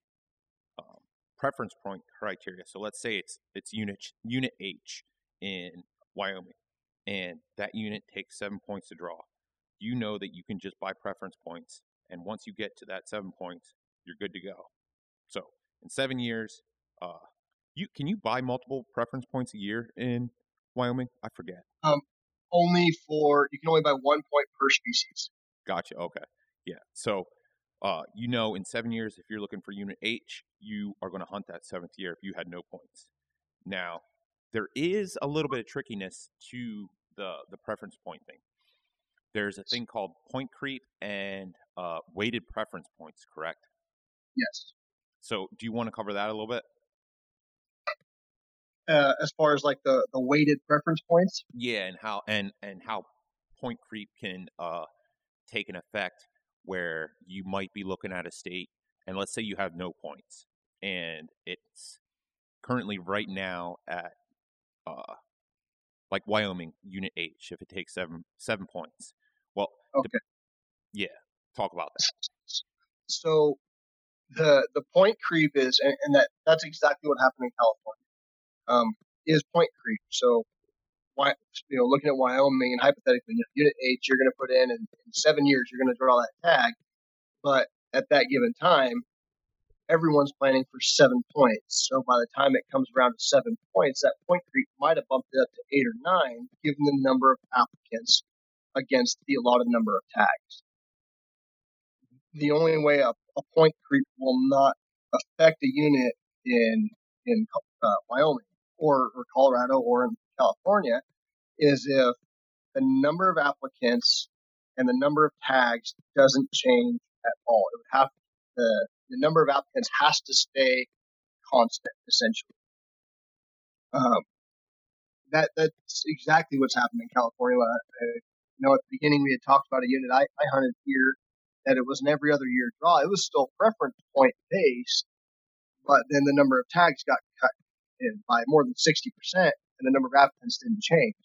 um, preference point criteria. So let's say it's it's unit unit H in Wyoming, and that unit takes seven points to draw. You know that you can just buy preference points, and once you get to that seven points, you're good to go. So in seven years, uh, you can you buy multiple preference points a year in Wyoming? I forget. Um, Only for, you can only buy one point per species. Gotcha. Okay. Yeah. So, uh, you know, in seven years, if you're looking for unit H, you are going to hunt that seventh year if you had no points. Now, there is a little bit of trickiness to the the preference point thing. There's a thing called point creep and uh, weighted preference points. Correct. Yes. So, do you want to cover that a little bit? Uh, as far as like the, the weighted preference points, Yeah, and how and and how point creep can uh take an effect where you might be looking at a state and let's say you have no points and it's currently right now at uh like Wyoming unit H if it takes 7 7 points. Well, Okay. yeah, talk about that. so the the point creep is, and, and that that's exactly what happened in California. Um, is point creep. So, why you know, looking at Wyoming and hypothetically, unit H, you're going to put in, and in seven years, you're going to draw that tag. But at that given time, everyone's planning for seven points. So by the time it comes around to seven points, that point creep might have bumped it up to eight or nine, given the number of applicants against the allotted number of tags. The only way a, a point creep will not affect a unit in in uh, Wyoming or, or Colorado or in California is if the number of applicants and the number of tags doesn't change at all. It would have the the number of applicants has to stay constant, essentially. Um, that that's exactly what's happened in California. Uh, you know, at the beginning we had talked about a unit I, I hunted here that it was an every other year draw. It was still preference point based, but then the number of tags got in by more than sixty percent, and the number of applicants didn't change.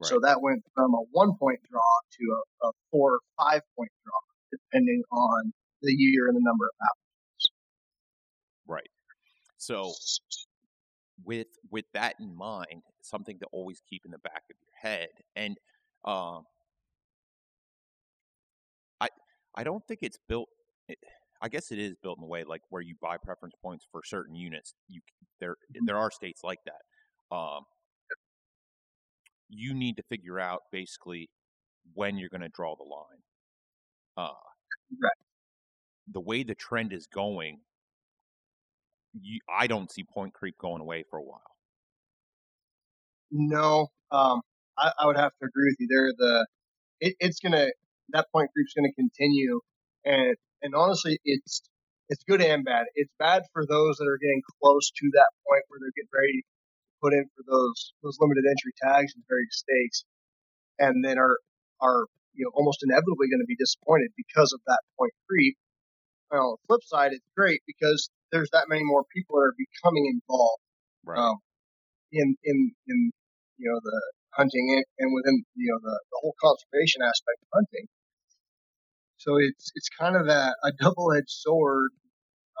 So that went from a one point draw to a, a four or five point draw, depending on the year and the number of applicants. Right. So with with that in mind, something to always keep in the back of your head. And um, I I don't think it's built. It, I guess it is built in a way like where you buy preference points for certain units. You there there are states like that. Um, you need to figure out basically when you're going to draw the line. Uh, Right. The way the trend is going, you, I don't see point creep going away for a while. No, um, I, I would have to agree with you there. The it, it's gonna that point creep's gonna continue, and and honestly, it's it's good and bad. It's bad for those that are getting close to that point where they're getting ready to put in for those those limited entry tags and various stakes, and then are are you know almost inevitably going to be disappointed because of that point creep. And on the flip side, it's great because there's that many more people that are becoming involved Right. um, in in in you know the hunting and, and within you know the, the whole conservation aspect of hunting. So it's it's kind of a, a double edged sword.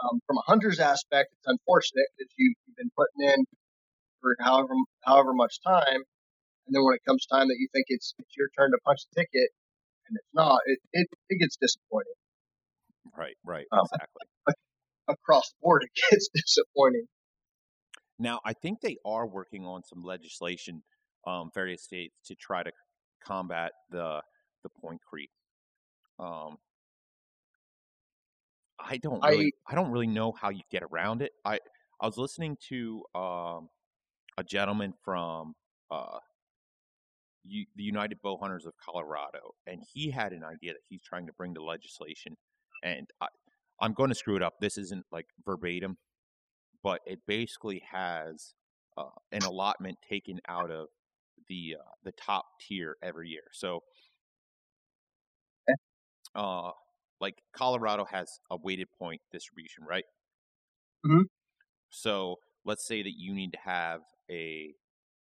Um, from a hunter's aspect, it's unfortunate that you, you've been putting in for however however much time, and then when it comes time that you think it's it's your turn to punch the ticket, and it's not, it it, it gets disappointing. Right, right, Um, exactly. across the board, it gets disappointing. Now, I think they are working on some legislation, um, various states, to try to combat the the point creep. Um, I don't I- really, I, don't really know how you get around it. I I was listening to um, a gentleman from uh, U, the United Bow Hunters of Colorado, and he had an idea that he's trying to bring to legislation. And I, I'm going to screw it up. This isn't like verbatim, but it basically has uh, an allotment taken out of the uh, the top tier every year. So, uh, like Colorado has a weighted point distribution, right? Mhm. So let's say that you need to have a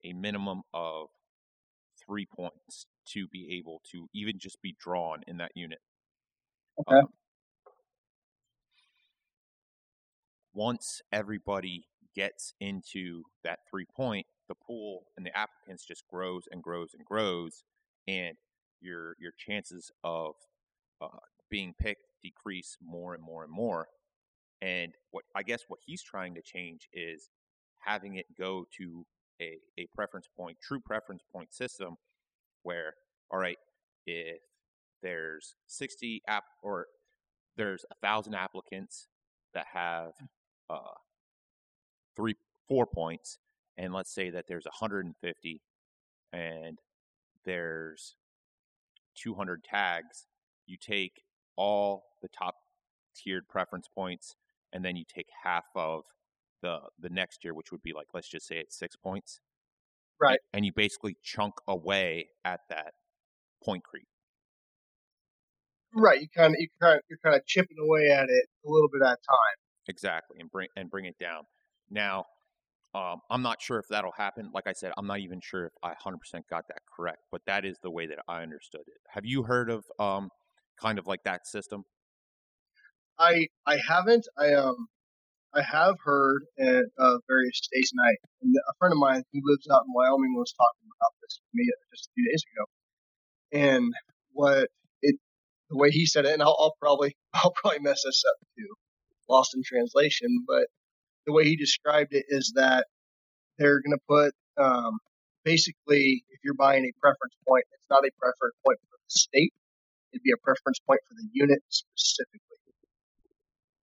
a minimum of three points to be able to even just be drawn in that unit. Okay. Um, once everybody gets into that three point, the pool and the applicants just grows and grows and grows, and your your chances of uh, being picked decrease more and more and more. And what I guess what he's trying to change is having it go to a, a preference point, true preference point system, where all right, if there's 60 app or there's a thousand applicants that have uh, three four points, and let's say that there's 150 and there's 200 tags, you take all the top tiered preference points, and then you take half of the the next year, which would be like let's just say it's six points, Right. And you basically chunk away at that point creep. Right. You kind of you kind of you're kind of chipping away at it a little bit at a time. Exactly, and bring and bring it down. Now, um, I'm not sure if that'll happen. Like I said, I'm not even sure if I 100% got that correct, but that is the way that I understood it. Have you heard of um, kind of like that system? I I haven't. I um I have heard at uh, various states, and I and a friend of mine who lives out in Wyoming was talking about this to me just a few days ago. And what it the way he said it, and I'll, I'll probably I'll probably mess this up too, lost in translation. But the way he described it is that they're going to put um, basically if you're buying a preference point, it's not a preference point for the state. It'd be a preference point for the unit specifically.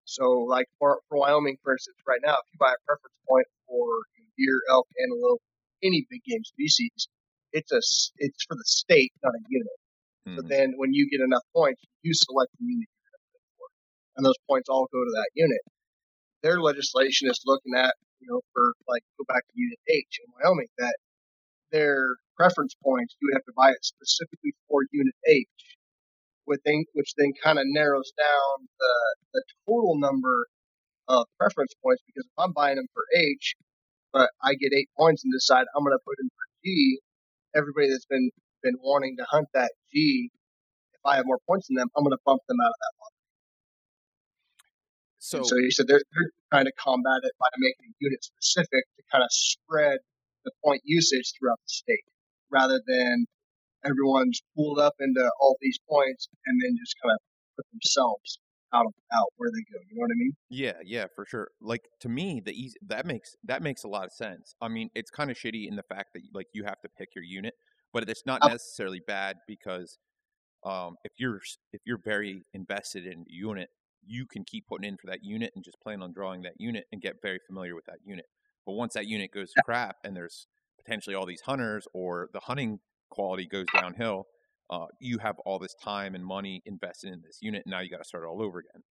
So, like for, for Wyoming, for instance, right now, if you buy a preference point for deer, elk, antelope, any big game species, it's a it's for the state, not a unit. So Mhm. then, when you get enough points, you select the unit you're going to for, and those points all go to that unit. Their legislation is looking at, you know, for like go back to Unit H in Wyoming, that their preference points you would have to buy it specifically for Unit H which then, which then kind of narrows down the, the total number of preference points because if I'm buying them for H, but I get eight points and decide I'm going to put in for G, everybody that's been been wanting to hunt that G, if I have more points than them, I'm going to bump them out of that lot. So, And so he said they're, they're trying to combat it by making it unit specific to kind of spread the point usage throughout the state rather than everyone's pooled up into all these points and then just kind of put themselves out of out where they go. You know what I mean? yeah, yeah, for sure. Like to me, the easy that makes that makes a lot of sense. I mean, it's kind of shitty in the fact that like you have to pick your unit, but it's not necessarily bad because um, if you're if you're very invested in a unit, you can keep putting in for that unit and just plan on drawing that unit and get very familiar with that unit. But once that unit goes to crap and there's potentially all these hunters or the hunting quality goes downhill, uh, you have all this time and money invested in this unit, and now you got to start all over again.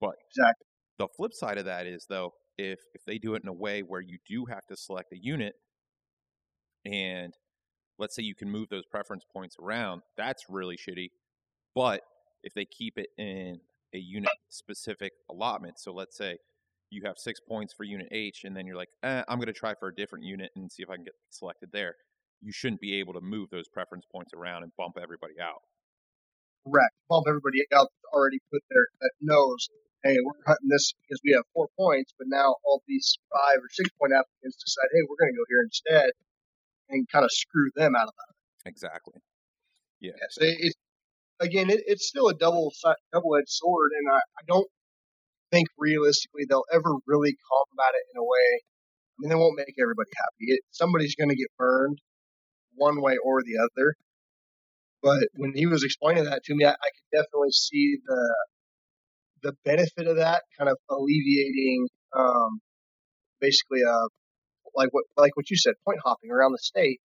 But Exactly. the flip side of that is though, if if they do it in a way where you do have to select a unit, and let's say you can move those preference points around, that's really shitty. But if they keep it in a unit specific allotment, so let's say you have six points for unit H, and then you're like, eh, I'm going to try for a different unit and see if I can get selected there. You shouldn't be able to move those preference points around and bump everybody out. Correct. Bump everybody out that's already put there that knows, hey, we're hunting this because we have four points, but now all these five or six point applicants decide, hey, we're going to go here instead, and kind of screw them out of that. Exactly. Yeah. Yeah, so again, it, it's still a double double edged sword, and I, I don't think realistically they'll ever really combat it in a way. I mean, they won't make everybody happy. It, somebody's going to get burned one way or the other. But when he was explaining that to me, I, I could definitely see the the benefit of that kind of alleviating um, basically uh like what like what you said point hopping around the state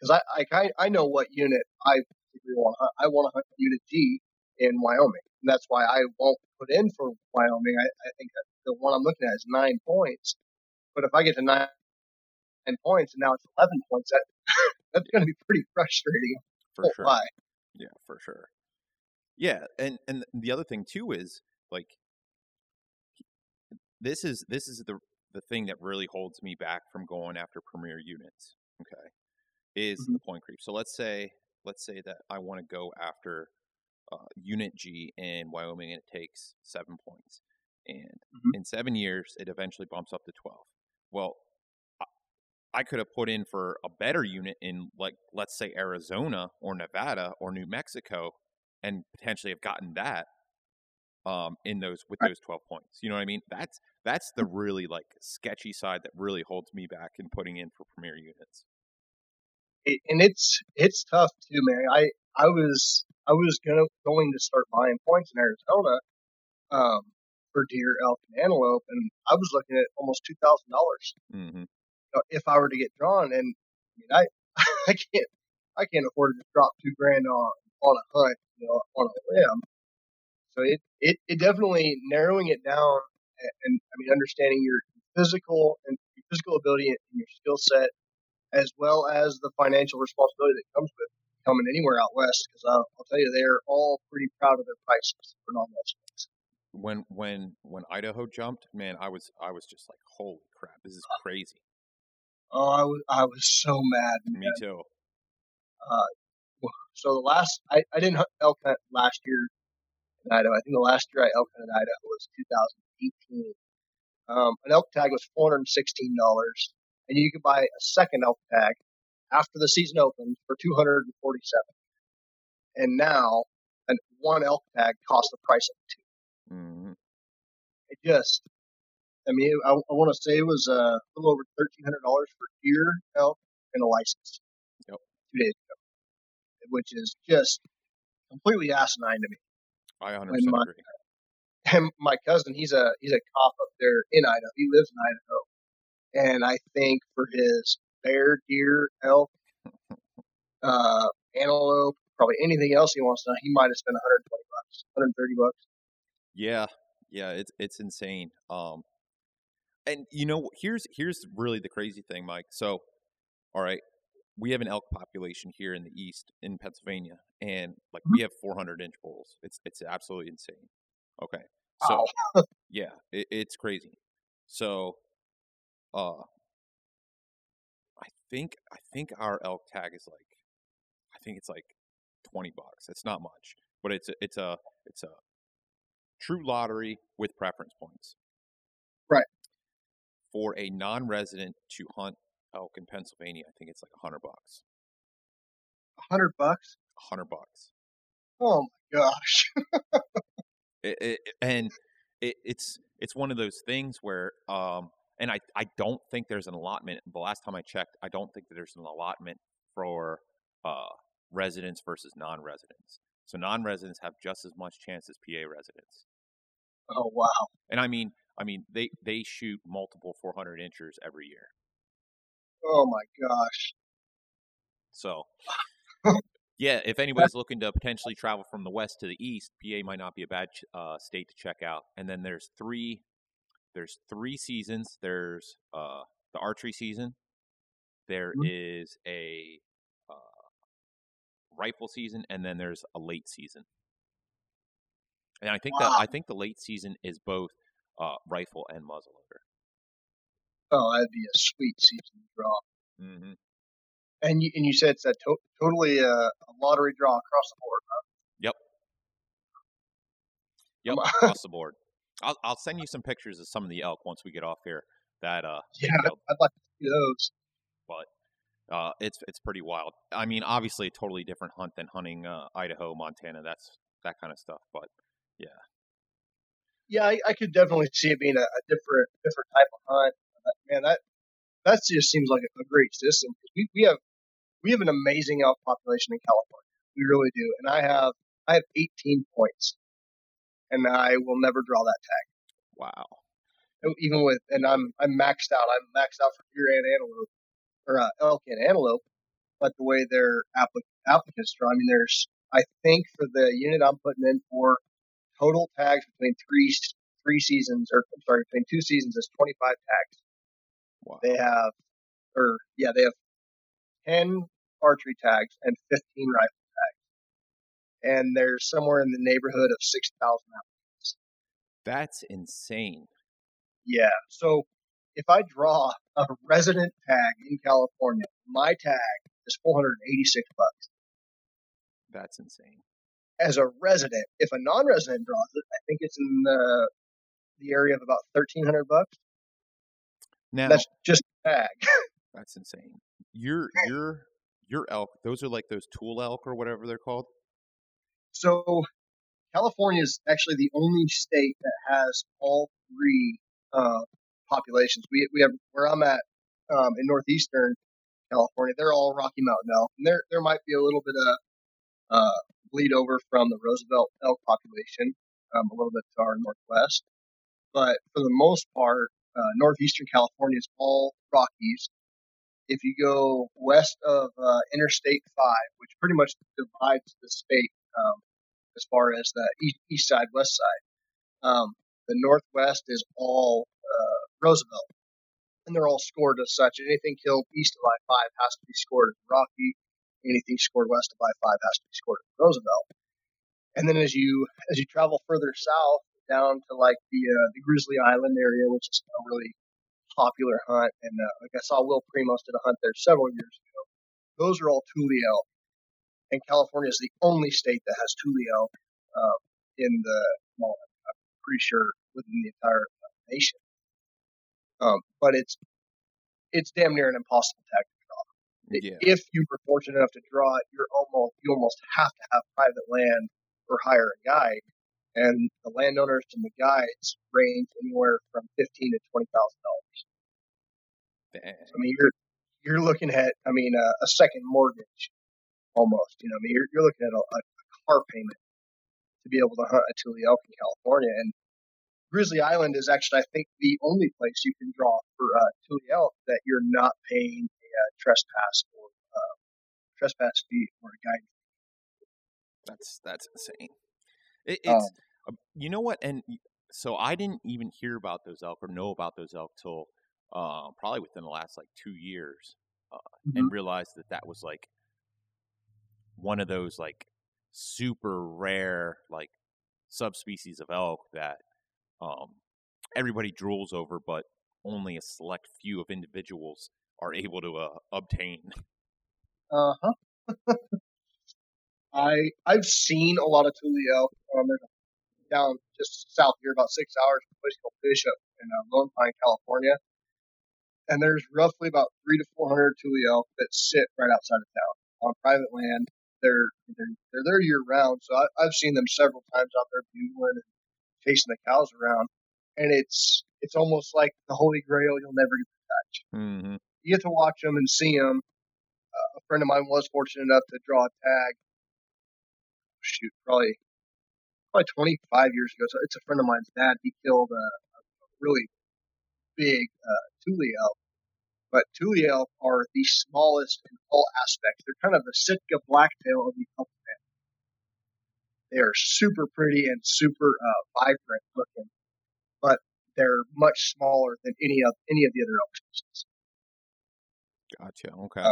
because I, I I know what unit I want to hunt. I want to hunt unit G in Wyoming, and that's why I won't put in for Wyoming. I, I think the one I'm looking at is nine points, but if I get to nine, nine points and now it's eleven points, that that's going to be pretty frustrating. For sure. Lie. Yeah, for sure. Yeah, and and the other thing too is like this is this is the the thing that really holds me back from going after premier units. Okay, is mm-hmm. the point creep. So let's say let's say that I want to go after uh, unit G in Wyoming and it takes seven points, and mm-hmm. in seven years it eventually bumps up to twelve. Well, I could have put in for a better unit in like let's say Arizona or Nevada or New Mexico and potentially have gotten that um, in those with those 12 points. You know what I mean? That's that's the really like sketchy side that really holds me back in putting in for premier units. It, and it's it's tough too, man. I I was I was gonna going to start buying points in Arizona um, for deer, elk, and antelope, and I was looking at almost two thousand dollars mm-hmm. If I were to get drawn. And I mean, I I can't I can't afford to drop two grand on on a hunt, you know, on a limb. So it, it, it definitely narrowing it down and, and I mean understanding your physical and your physical ability and your skill set, as well as the financial responsibility that comes with coming anywhere out west. Because I'll, I'll, tell you, they're all pretty proud of their prices for non-west When when when Idaho jumped, man, I was I was just like, holy crap, this is crazy. Oh, I was I was so mad. Man. Me too. Uh, so the last I, I didn't hunt elk hunt last year in Idaho. I think the last year I elk hunted Idaho was 2018. Um, an elk tag was $416, and you could buy a second elk tag after the season opened for 247 And now, an one elk tag costs the price of 2 mm-hmm. It just, I mean, I, I want to say it was uh, a little over $1,300 for deer, elk, and a license. Yep. Two days ago. Which is just completely asinine to me. I 100 my, agree. And my cousin, he's a he's a cop up there in Idaho. He lives in Idaho, and I think for his bear, deer, elk, uh, antelope, probably anything else he wants to, he might have spent 120 bucks, 130 bucks. Yeah, yeah, it's it's insane. Um, and you know, here's here's really the crazy thing, Mike. So, all right, we have an elk population here in the east in Pennsylvania, and like we mm-hmm. have 400 inch bulls. It's it's absolutely insane. Okay, so yeah, it, it's crazy. So, uh, I think I think our elk tag is like, I think it's like 20 bucks. It's not much, but it's a, it's a it's a true lottery with preference points. For a non-resident to hunt elk in Pennsylvania, I think it's like a hundred bucks. A hundred bucks. A hundred bucks. Oh my gosh. it, it, and it, it's it's one of those things where, um, and I I don't think there's an allotment. The last time I checked, I don't think that there's an allotment for uh, residents versus non-residents. So non-residents have just as much chance as PA residents. Oh wow! And I mean, I mean, they they shoot multiple 400 inchers every year. Oh my gosh. So, yeah, if anybody's looking to potentially travel from the west to the east, PA might not be a bad uh, state to check out. And then there's three, there's three seasons. There's uh, the archery season. There mm-hmm. is a uh, rifle season, and then there's a late season. And I think wow. that I think the late season is both uh, rifle and muzzleloader. Oh, that'd be a sweet season draw. Mm-hmm. And you and you said it's a to- totally a, uh, a, lottery draw across the board, huh? Yep. Yep, across the board. I'll I'll send you some pictures of some of the elk once we get off here. That uh, yeah, I'd, I'd like to see those. But Uh, it's it's pretty wild. I mean, obviously, a totally different hunt than hunting uh, Idaho, Montana. That's that kind of stuff. But yeah, yeah, I, I could definitely see it being a, a different different type of hunt. Man, that that just seems like a, a great system. We we have we have an amazing elk population in California. We really do, and I have I have 18 points, and I will never draw that tag. Wow. Even with, and I'm I'm maxed out. I'm maxed out for deer and antelope, or uh, elk and antelope. But the way their applic- applicants draw, I mean, there's I think for the unit I'm putting in for total tags between three three seasons, or I'm sorry, between two seasons is 25 tags. Wow. They have, or yeah, they have 10 archery tags and 15 rifle tags, and there's somewhere in the neighborhood of 6,000 applicants. That's insane. Yeah. So if I draw a resident tag in California, my tag is 486 bucks. That's insane as a resident. If a non-resident draws it, I think it's in the the area of about thirteen hundred bucks. Now that's just tag. that's insane. Your your your elk, those are like those tool elk or whatever they're called. So California is actually the only state that has all three uh, populations. We we have where I'm at um, in northeastern California. They're all Rocky Mountain elk, and there there might be a little bit of uh, bleed over from the Roosevelt elk population um, a little bit to our northwest. But for the most part, uh, northeastern California is all Rockies. If you go west of uh, Interstate 5, which pretty much divides the state um, as far as the east, east side, west side, um, the northwest is all uh, Roosevelt. And they're all scored as such. Anything killed east of I 5 has to be scored as Rocky anything scored west of I-5 has to be scored at Roosevelt. And then as you as you travel further south down to like the uh, the Grizzly Island area, which is a really popular hunt, and uh, like I saw Will Primos did a hunt there several years ago. Those are all tule elk, and California is the only state that has tule elk uh, in the well, I'm pretty sure within the entire nation. Um, but it's it's damn near an impossible tag yeah. If you were fortunate enough to draw it, you're almost you almost have to have private land or hire a guide, and the landowners and the guides range anywhere from fifteen to twenty thousand dollars. I mean, you're you're looking at, I mean, a, a, second mortgage almost. You know, I mean, you're, you're looking at a, a, car payment to be able to hunt a tule elk in California. And Grizzly Island is actually, I think, the only place you can draw for uh, tule elk that you're not paying uh, trespass or uh, trespass fee or a guide. That's that's insane. It, it's um, you know what, and so I didn't even hear about those elk or know about those elk till uh, probably within the last like two years, uh, mm-hmm. and realized that that was like one of those like super rare like subspecies of elk that um, everybody drools over, but only a select few of individuals are able to uh, obtain. Uh huh. I I've seen a lot of elk. Um, there's down just south here, about six hours from a place called Bishop in uh, Lone Pine, California. And there's roughly about three to four hundred elk that sit right outside of town on private land. They're they're, they're there year round, so I, I've seen them several times out there bugling and chasing the cows around. And it's it's almost like the holy grail you'll never get to touch. Mm-hmm you get to watch them and see them. Uh, a friend of mine was fortunate enough to draw a tag. Shoot, probably probably 25 years ago. So it's a friend of mine's dad. He killed a, a really big uh, tule elk. But tule elk are the smallest in all aspects. They're kind of the Sitka blacktail of the elk family. They are super pretty and super uh, vibrant looking, but they're much smaller than any of any of the other elk species. Gotcha. Okay. Uh,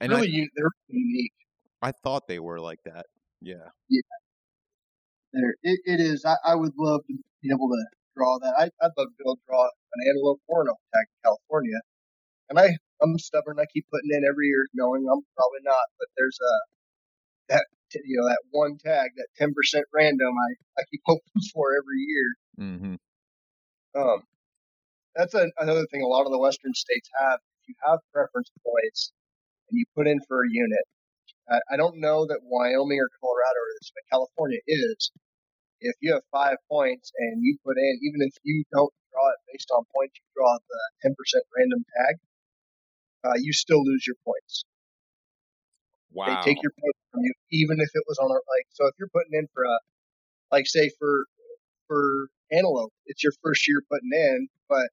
and really, I, they're unique. I thought they were like that. Yeah. Yeah. There, it, it is. I, I would love to be able to draw that. I, I'd love to be able to draw an antelope or an tag in California. And I, I'm stubborn. I keep putting in every year, knowing I'm probably not. But there's a that you know that one tag, that 10% random. I I keep hoping for every year. Mm-hmm. Um, that's a, another thing. A lot of the western states have you have preference points and you put in for a unit, I, I don't know that Wyoming or Colorado is, but California is. If you have five points and you put in, even if you don't draw it based on points, you draw the 10% random tag, uh, you still lose your points. Wow. They take your points from you, even if it was on a like. So if you're putting in for a, like say for for antelope, it's your first year putting in, but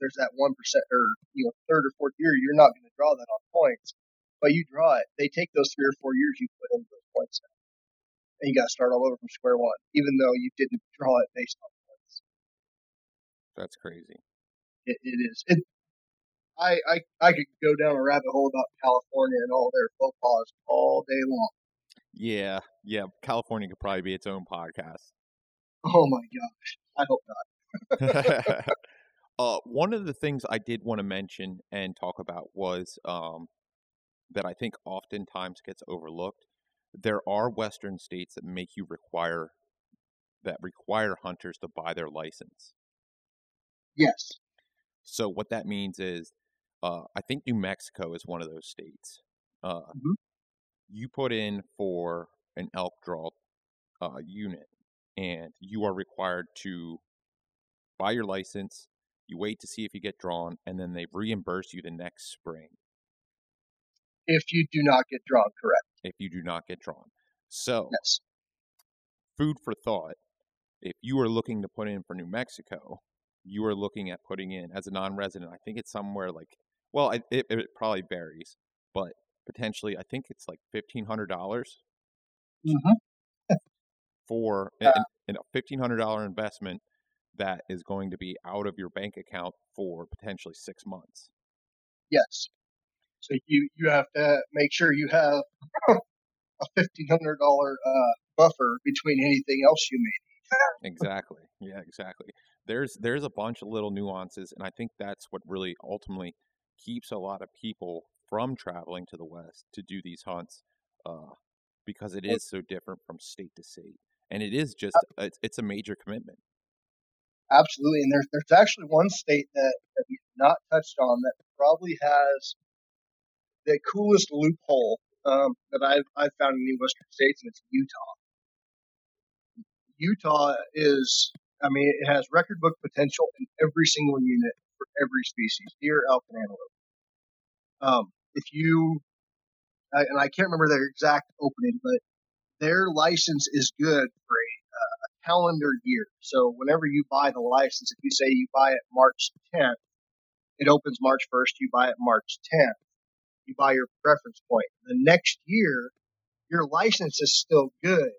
there's that one percent or you know third or fourth year, you're not going to draw that on points, but you draw it. They take those three or four years you put into those points now, and you got to start all over from square one, even though you didn't draw it based on points. That's crazy. It, it is. It, I, I I could go down a rabbit hole about California and all their pas all day long. Yeah, yeah. California could probably be its own podcast. Oh my gosh, I hope not. uh, one of the things I did want to mention and talk about was um, that I think oftentimes gets overlooked. There are Western states that make you require that require hunters to buy their license. Yes. So what that means is, uh, I think New Mexico is one of those states. Uh, Mhm. You put in for an elk draw uh, unit, and you are required to buy your license. You wait to see if you get drawn, and then they reimburse you the next spring If you do not get drawn correct. if you do not get drawn. So, Yes. food for thought. If you are looking to put in for New Mexico, you are looking at putting in as a non-resident. I think it's somewhere like, well, it, it, it probably varies, but potentially, I think it's like fifteen hundred dollars Mm-hmm. for an, a fifteen hundred dollar investment that is going to be out of your bank account for potentially six months. Yes. So you you have to make sure you have a fifteen hundred dollar uh, buffer between anything else you make. exactly. Yeah, exactly. There's there's a bunch of little nuances, and I think that's what really ultimately keeps a lot of people from traveling to the west to do these hunts, uh, because it is so different from state to state, and it is just it's, it's a major commitment. Absolutely, and there's there's actually one state that, that we've not touched on that probably has the coolest loophole um, that I've I've found in the western states, and it's Utah. Utah is, I mean, it has record book potential in every single unit for every species, deer, elk, and antelope. Um, if you, and I can't remember their exact opening, but their license is good for calendar year. So whenever you buy the license, if you say you buy it March 10th, it opens March 1st, you buy it March 10th, you buy your preference point. The next year, your license is still good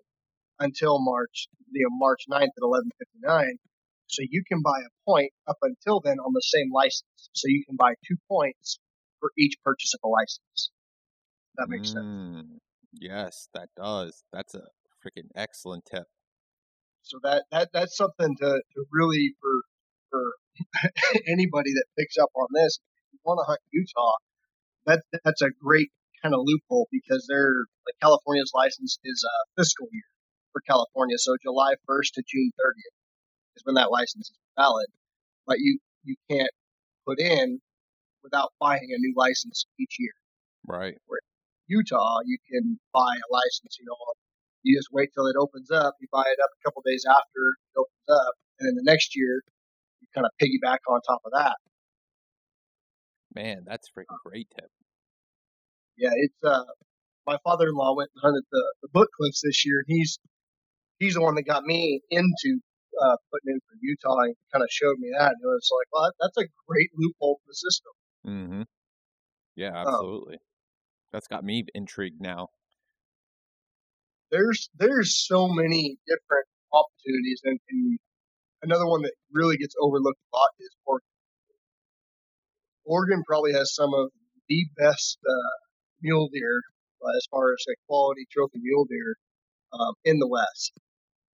until March, you know, March 9th at 11:59. So you can buy a point up until then on the same license. So you can buy two points for each purchase of a license. That makes sense. Mm, Yes, that does. That's a freaking excellent tip. So that, that that's something to, to really for for anybody that picks up on this. If you want to hunt Utah, that that's a great kind of loophole because they're like California's license is a fiscal year for California, so July 1st to June 30th is when that license is valid. But you you can't put in without buying a new license each year. Right. Where Utah, you can buy a license, you know, you just wait till it opens up, you buy it up a couple days after it opens up, and then the next year you kind of piggyback on top of that. Man, that's freaking great tip. Yeah, it's uh my father in law went and hunted the, the book cliffs this year and he's he's the one that got me into uh putting in for Utah and kind of showed me that and it was like, well that's a great loophole for the system. Mm-hmm. Yeah, Oh. absolutely. That's got me intrigued now. There's there's so many different opportunities and, and another one that really gets overlooked a lot is Oregon. Oregon probably has some of the best uh, mule deer uh, as far as like quality trophy mule deer um, in the West.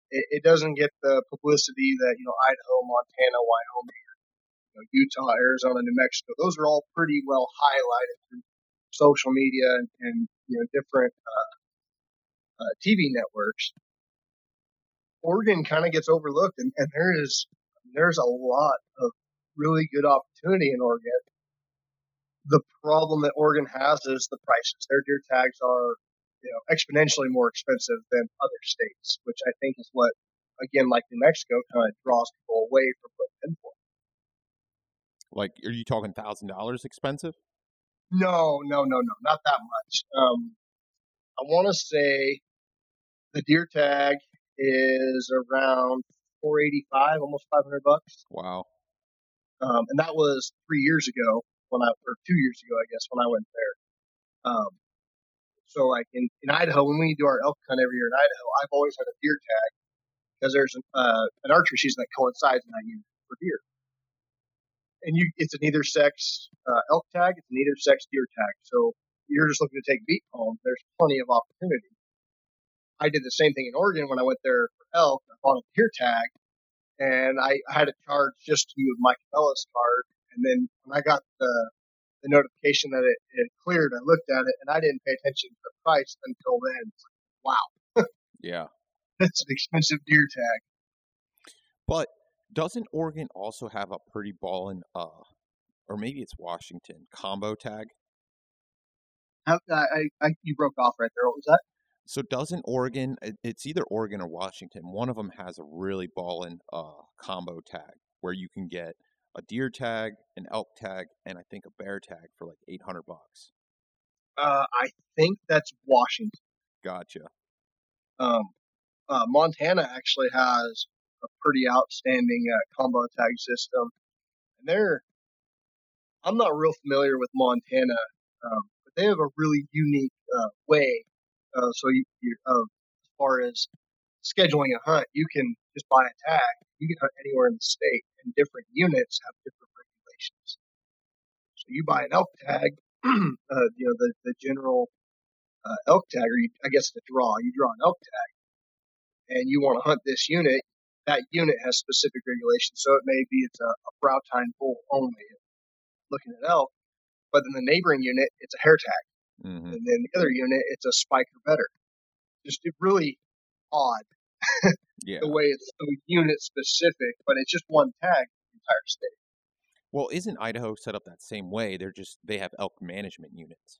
It, it doesn't get the publicity that you know Idaho, Montana, Wyoming, Utah, Arizona, New Mexico. Those are all pretty well highlighted through social media and, and you know different uh, uh, TV networks. Oregon kind of gets overlooked, and, and there is there's a lot of really good opportunity in Oregon. The problem that Oregon has is the prices. Their deer tags are, you know, exponentially more expensive than other states, which I think is what, again, like New Mexico, kind of draws people away from putting in for. Like, are you talking thousand dollars expensive? No, no, no, no, not that much. Um, I want to say the deer tag is around 485, almost 500 bucks. Wow. Um, and that was three years ago when I, or two years ago, I guess, when I went there. Um, so like in, in Idaho, when we do our elk hunt every year in Idaho, I've always had a deer tag because there's an, uh, an archery season that coincides in that unit for deer. And you, it's an either sex uh, elk tag, it's an either sex deer tag. So you're just looking to take meat home. There's plenty of opportunity. I did the same thing in Oregon when I went there for elk. I bought a deer tag, and I, I had it charged just to use my Cabela's card. And then when I got the the notification that it, it cleared, I looked at it, and I didn't pay attention to the price until then. Like, wow, Yeah. that's an expensive deer tag. But doesn't Oregon also have a pretty ballin' uh or maybe it's Washington combo tag? I, I, I, you broke off right there. What was that? So doesn't Oregon it's either Oregon or Washington, one of them has a really ballin' uh combo tag where you can get a deer tag, an elk tag, and I think a bear tag for like 800 bucks. Uh, I think that's Washington. Gotcha. Um, uh, Montana actually has a pretty outstanding uh, combo tag system, and they're I'm not real familiar with Montana, um, but they have a really unique uh, way. Uh, so you, you uh, as far as scheduling a hunt, you can just buy a tag. You can hunt anywhere in the state, and different units have different regulations. So you buy an elk tag, uh, you know the the general uh, elk tag, or you, I guess the draw. You draw an elk tag, and you want to hunt this unit. That unit has specific regulations, so it may be it's a, a brow tine bull only, looking at elk. But in the neighboring unit, it's a hair tag, hmm and then the other unit, it's a spike or better. Just really odd Yeah. the way it's so unit specific, but it's just one tag the entire state. Well, isn't Idaho set up that same way? They're just they have elk management units.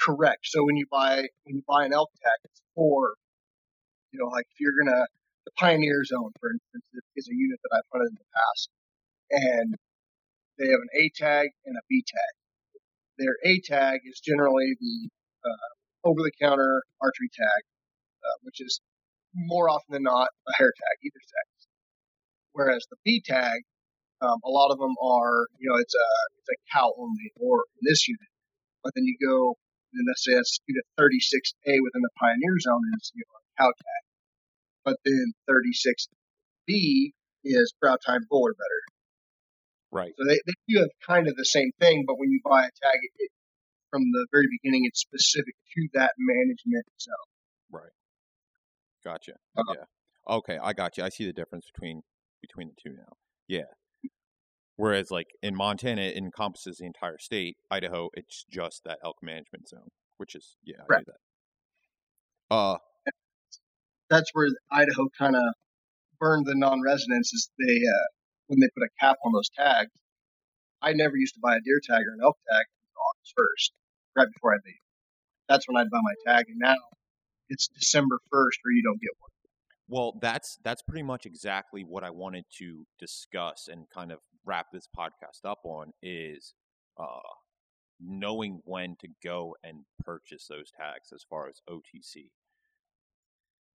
Correct. So when you buy when you buy an elk tag, it's for you know like if you're gonna the Pioneer Zone, for instance, is a unit that I've hunted in the past, and they have an A tag and a B tag. Their A tag is generally the uh, over the counter archery tag, uh, which is more often than not a hair tag, either sex. Whereas the B tag, um, a lot of them are, you know, it's a it's a cow only, or in this unit. But then you go, and let's say that's unit 36A within the Pioneer Zone is you know, a cow tag. But then 36B is brow tine bull or better. Right. So they, they do have kind of the same thing, but when you buy a tag, it, it, from the very beginning, it's specific to that management zone. Right. Gotcha. Uh-huh. Yeah. Okay, I got you. I see the difference between between the two now. Yeah. Whereas like in Montana it encompasses the entire state. Idaho, it's just that elk management zone, which is yeah, I Right. that. Uh That's where Idaho kind of burned the non-residents is they uh, when they put a cap on those tags. I never used to buy a deer tag or an elk tag August first, right before I leave. That's when I'd buy my tag, and now it's December first, or you don't get one. Well, that's that's pretty much exactly what I wanted to discuss and kind of wrap this podcast up on is uh, knowing when to go and purchase those tags as far as OTC.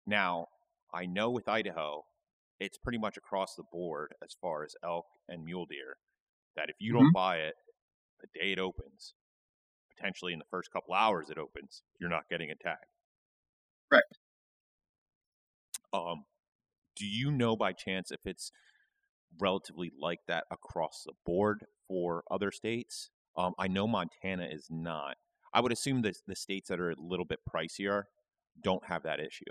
Now, I know with Idaho, it's pretty much across the board as far as elk and mule deer that if you don't buy it the day it opens, potentially in the first couple hours it opens, you're not getting a tag. Correct. Um, do you know by chance if it's relatively like that across the board for other states? Um, I know Montana is not. I would assume that the states that are a little bit pricier don't have that issue.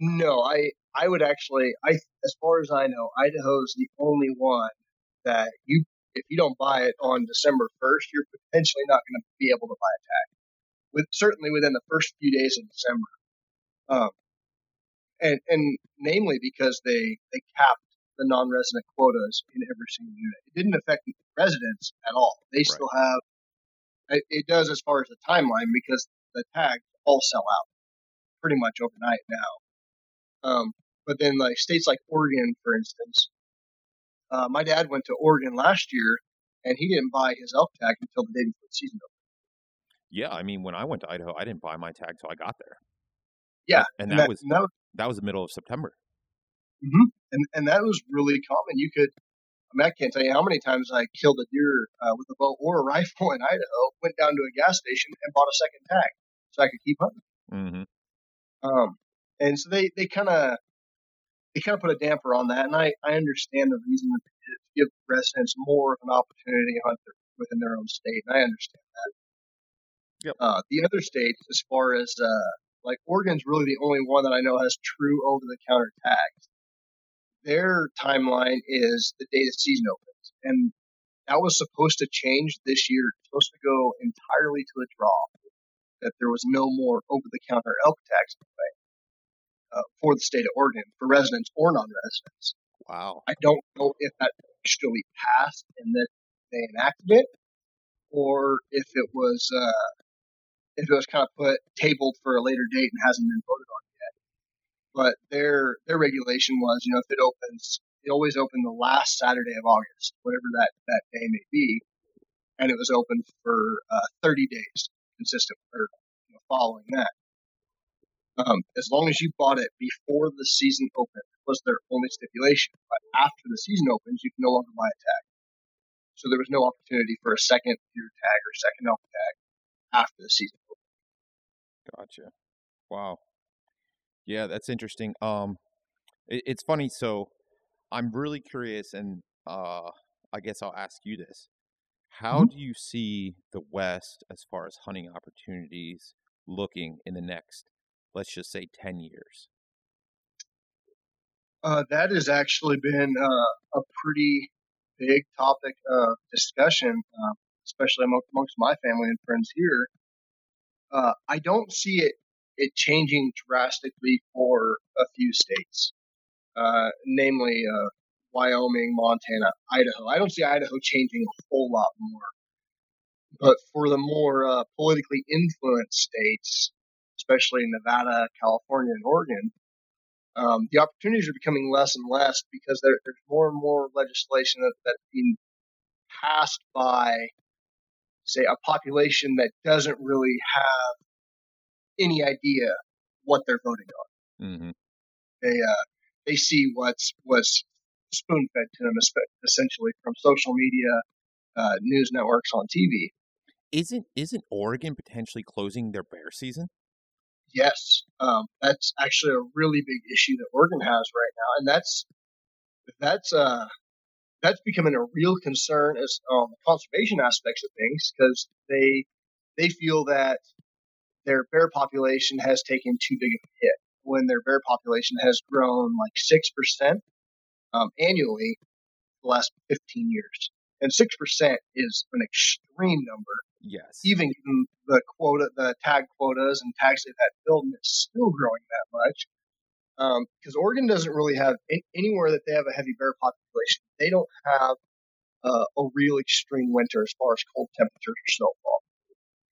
No, I I would actually I as far as I know, Idaho's the only one that you if you don't buy it on December first, you're potentially not going to be able to buy a tag. With certainly within the first few days of December, um, and and namely because they they capped the non-resident quotas in every single unit. It didn't affect the residents at all. They Right. still have it, it does as far as the timeline because the tags all sell out pretty much overnight now. Um, but then like states like Oregon, for instance, uh, my dad went to Oregon last year and he didn't buy his elk tag until the day before the season opened. Yeah, I mean, when I went to Idaho, I didn't buy my tag till I got there. Yeah, and, And that, was and that, that was the middle of September. Hmm. and, and that was really common. You could, I mean, I can't tell you how many times I killed a deer uh, with a bow or a rifle in Idaho, went down to a gas station and bought a second tag so I could keep hunting. hmm Um, and so they, they kind of, they kind of put a damper on that. And I, I understand the reason that they did it, to give residents more of an opportunity to hunt their, within their own state. And I understand that. Yep. Uh, the other states, as far as, uh, like Oregon's really the only one that I know has true over the counter tags. Their timeline is the day the season opens. And that was supposed to change this year. It's supposed to go entirely to a draw. That there was no more over the counter elk tags in play uh, for the state of Oregon for residents or non-residents. Wow. I don't know if that actually passed and that they enacted it, or if it was uh, if it was kind of put tabled for a later date and hasn't been voted on yet. But their their regulation was, you know, if it opens, it always opened the last Saturday of August, whatever that that day may be, and it was open for uh, 30 days, consistent or you know, following that. Um, as long as you bought it before the season opened was their only stipulation. But after the season opens, you can no longer buy a tag. So there was no opportunity for a second deer tag or second elk tag after the season opened. Gotcha. Wow. Yeah, that's interesting. Um, it, it's funny. So, I'm really curious, and uh, I guess I'll ask you this: How do you see the West as far as hunting opportunities looking in the next, let's just say, ten years? Uh, that has actually been uh, a pretty big topic of discussion, uh, especially among, amongst my family and friends here. Uh, I don't see it it changing drastically for a few states, uh, namely uh, Wyoming, Montana, Idaho. I don't see Idaho changing a whole lot more. But for the more politically influenced states, especially in Nevada, California, and Oregon, um, the opportunities are becoming less and less because there, there's more and more legislation that, that's being passed by, say, a population that doesn't really have any idea what they're voting on. Mm-hmm. They uh, they see what's what's spoon fed to them, essentially from social media, uh, news networks on TV. Isn't isn't Oregon potentially closing their bear season? Yes, um, that's actually a really big issue that Oregon has right now, and that's that's uh that's becoming a real concern as um, conservation aspects of things because they they feel that their bear population has taken too big of a hit. When their bear population has grown like six percent um, annually the last 15 years, and six percent is an extreme number Yes. even the quota, the tag quotas and tags they've had filled, and it's still growing that much. Because Oregon doesn't really have anywhere that they have a heavy bear population. They don't have uh, a real extreme winter as far as cold temperatures or snowfall.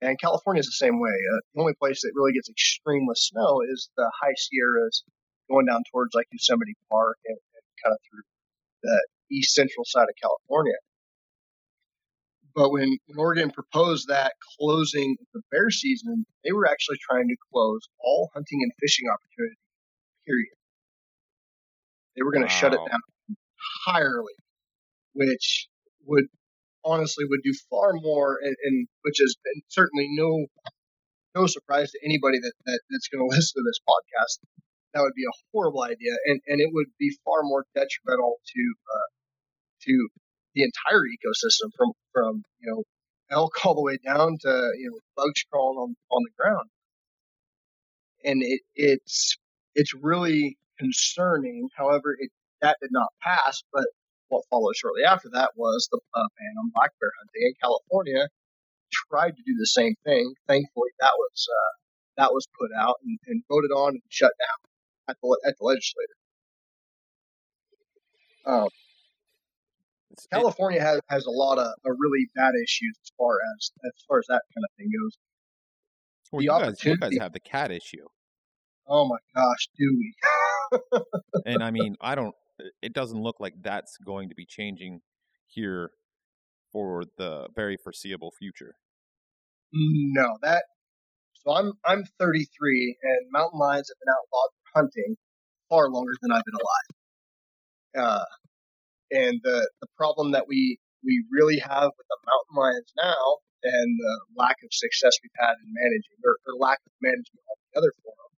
And California is the same way. Uh, the only place that really gets extreme with snow is the high Sierras going down towards like Yosemite Park and, and kind of through the east central side of California. But when, when Oregon proposed that closing the bear season, they were actually trying to close all hunting and fishing opportunities, period. They were going to shut it down entirely, which would honestly would do far more, and, and which is and certainly no no surprise to anybody that, that that's going to listen to this podcast. That would be a horrible idea, and, and it would be far more detrimental to uh, to the entire ecosystem from from you know elk all the way down to you know bugs crawling on on the ground, and it it's it's really concerning. However, it that did not pass, but what followed shortly after that was the uh, ban on black bear hunting in California. Tried to do the same thing. Thankfully, that was uh, that was put out and, and voted on and shut down at the at the legislature. Um, California has, has a lot of, of really bad issues as far as as far as that kind of thing goes. well, the you guys, you guys have the cat issue, Oh my gosh, do we? and I mean, I don't. It doesn't look like that's going to be changing here for the very foreseeable future. No, that. So I'm I'm 33, and mountain lions have been outlawed hunting far longer than I've been alive. Uh, and the the problem that we we really have with the mountain lions now, and the lack of success we've had in managing, or, or lack of management altogether for them,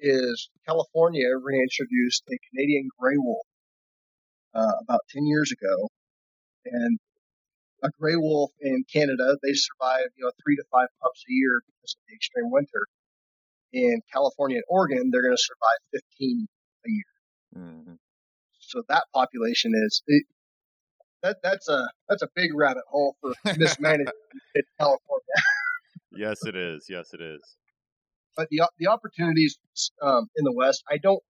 is California reintroduced a Canadian gray wolf uh, about 10 years ago, and a gray wolf in Canada, they survive, you know, three to five pups a year because of the extreme winter. In California and Oregon, they're going to survive 15 a year. hmm So that population is it, that that's a that's a big rabbit hole for mismanagement in California. Yes, it is. Yes, it is. But the the opportunities um, in the West, I don't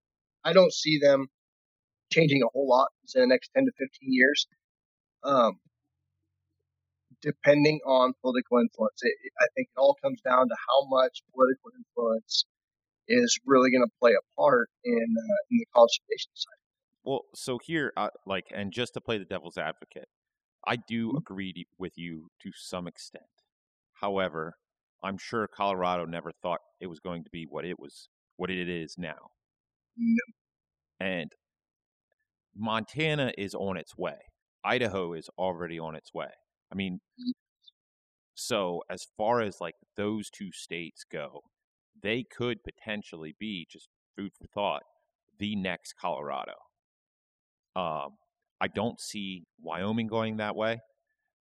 I don't see them changing a whole lot in the next 10 to 15 years. Um, depending on political influence. It, it- I think it all comes down to how much political influence is really going to play a part in uh, in the conservation side. Well, so here, uh, like, and just to play the devil's advocate, I do Mhm. agree with you to some extent. However, I'm sure Colorado never thought it was going to be what it was, what it is now. No. And Montana is on its way. Idaho is already on its way. I mean, so as far as like those two states go, they could potentially be just food for thought, the next Colorado. Um, I don't see Wyoming going that way.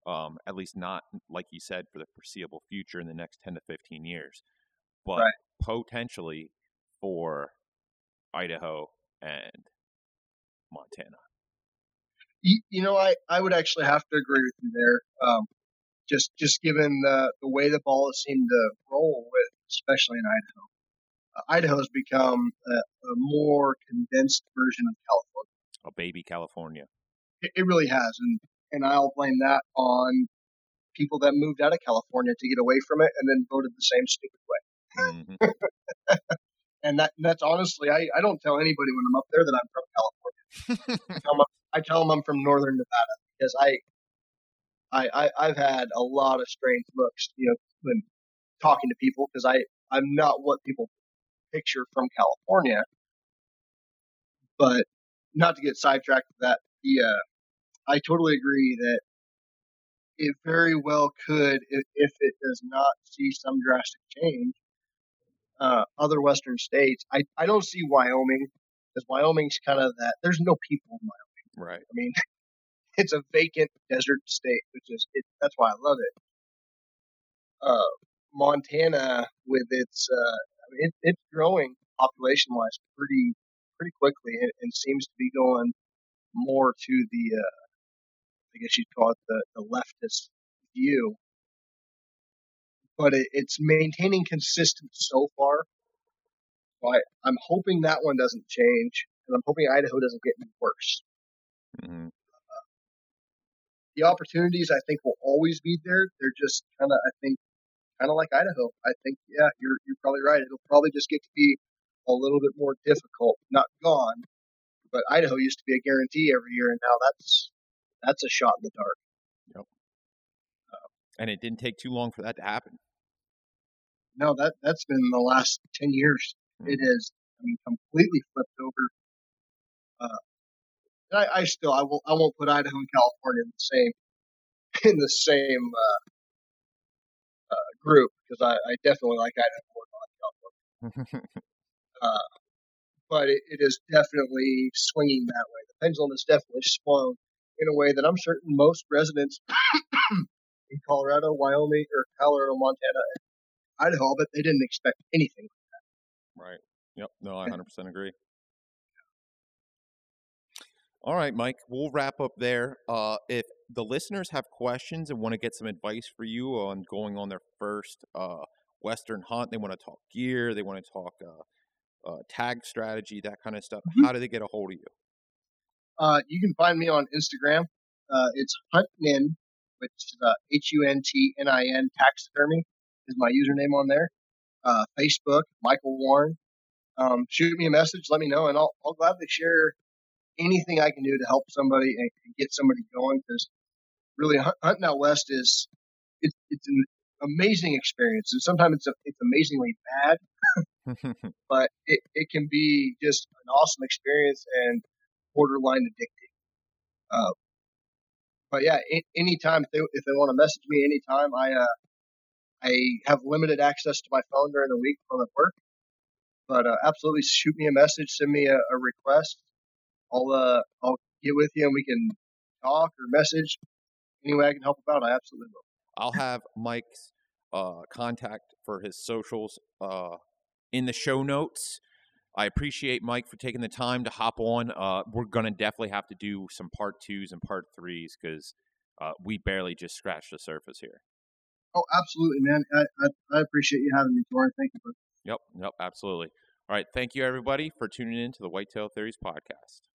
Um, at least not like you said for the foreseeable future in the next ten to fifteen years, but Right. potentially for Idaho and Montana. You, you know, I, I would actually have to agree with you there. Um, just just given the, the way the ball has seemed to roll with, especially in Idaho. Uh, Idaho has become a, a more condensed version of California. A baby California. It, it really has, and and I'll blame that on people that moved out of California to get away from it and then voted the same stupid way. hmm And that that's honestly, I, I don't tell anybody when I'm up there that I'm from California. I tell 'em- I tell them I'm from Northern Nevada because I, I, I I've had a lot of strange looks, you know, when talking to people because I I'm not what people picture from California. But not to get sidetracked with that, the uh, I totally agree that it very well could if, if it does not see some drastic change. Uh, other western states, I, I don't see Wyoming because Wyoming's kind of that. There's no people in Wyoming. Right. I mean, it's a vacant desert state, which is it, that's why I love it. Uh, Montana, with its, uh, I mean, it, it's growing population wise pretty pretty quickly, and, and seems to be going more to the, uh, I guess you'd call it the, the leftist view. But it, it's maintaining consistent so far. So I, I'm hoping that one doesn't change, and I'm hoping Idaho doesn't get any worse hmm the opportunities I think will always be there. They're just kind of, I think, kind of like Idaho. I think, yeah, you're you're probably right. It'll probably just get to be a little bit more difficult. Not gone, but Idaho used to be a guarantee every year, and now that's that's a shot in the dark. Yep. And it didn't take too long for that to happen. No, that that's been the last ten years. It has, I mean, completely flipped over. Uh, I, I still, I won't, I won't put Idaho and California in the same, in the same uh, uh, group because I, I definitely like Idaho more than California. Uh, but it, it is definitely swinging that way. The pendulum is definitely swung in a way that I'm certain most residents in Colorado, Wyoming, or Colorado, Montana, Idaho, but they didn't expect anything. Right. Yep. No, I 100% agree. All right, Mike, we'll wrap up there. Uh, if the listeners have questions and want to get some advice for you on going on their first uh, Western hunt, they want to talk gear, they want to talk uh, uh, tag strategy, that kind of stuff, Mhm. how do they get a hold of you? Uh, you can find me on Instagram. Uh, it's Huntnin, which is uh, H U N T N I N taxidermy is my username on there. Uh, Facebook, Michael Warren. Um, shoot me a message, let me know, and I'll, I'll gladly share anything I can do to help somebody and, and get somebody going. Because really, hunting out west is it's it's an amazing experience, and sometimes it's a, it's amazingly bad, but it, it can be just an awesome experience and borderline addicting. Uh, but yeah, anytime if they, if they want to message me anytime, I uh, I have limited access to my phone during the week I'm at work. But uh, absolutely, shoot me a message, send me a, a request. I'll uh, I'll get with you and we can talk or message any way I can help out. I absolutely will. I'll have Mike's uh, contact for his socials uh, in the show notes. I appreciate Mike for taking the time to hop on. Uh, we're gonna definitely have to do some part twos and part threes because uh, we barely just scratched the surface here. Oh, absolutely, man. I, I, I appreciate you having me, Torin. Thank you. For- Yep, yep, absolutely. All right, thank you everybody for tuning in to the Whitetail Theories podcast.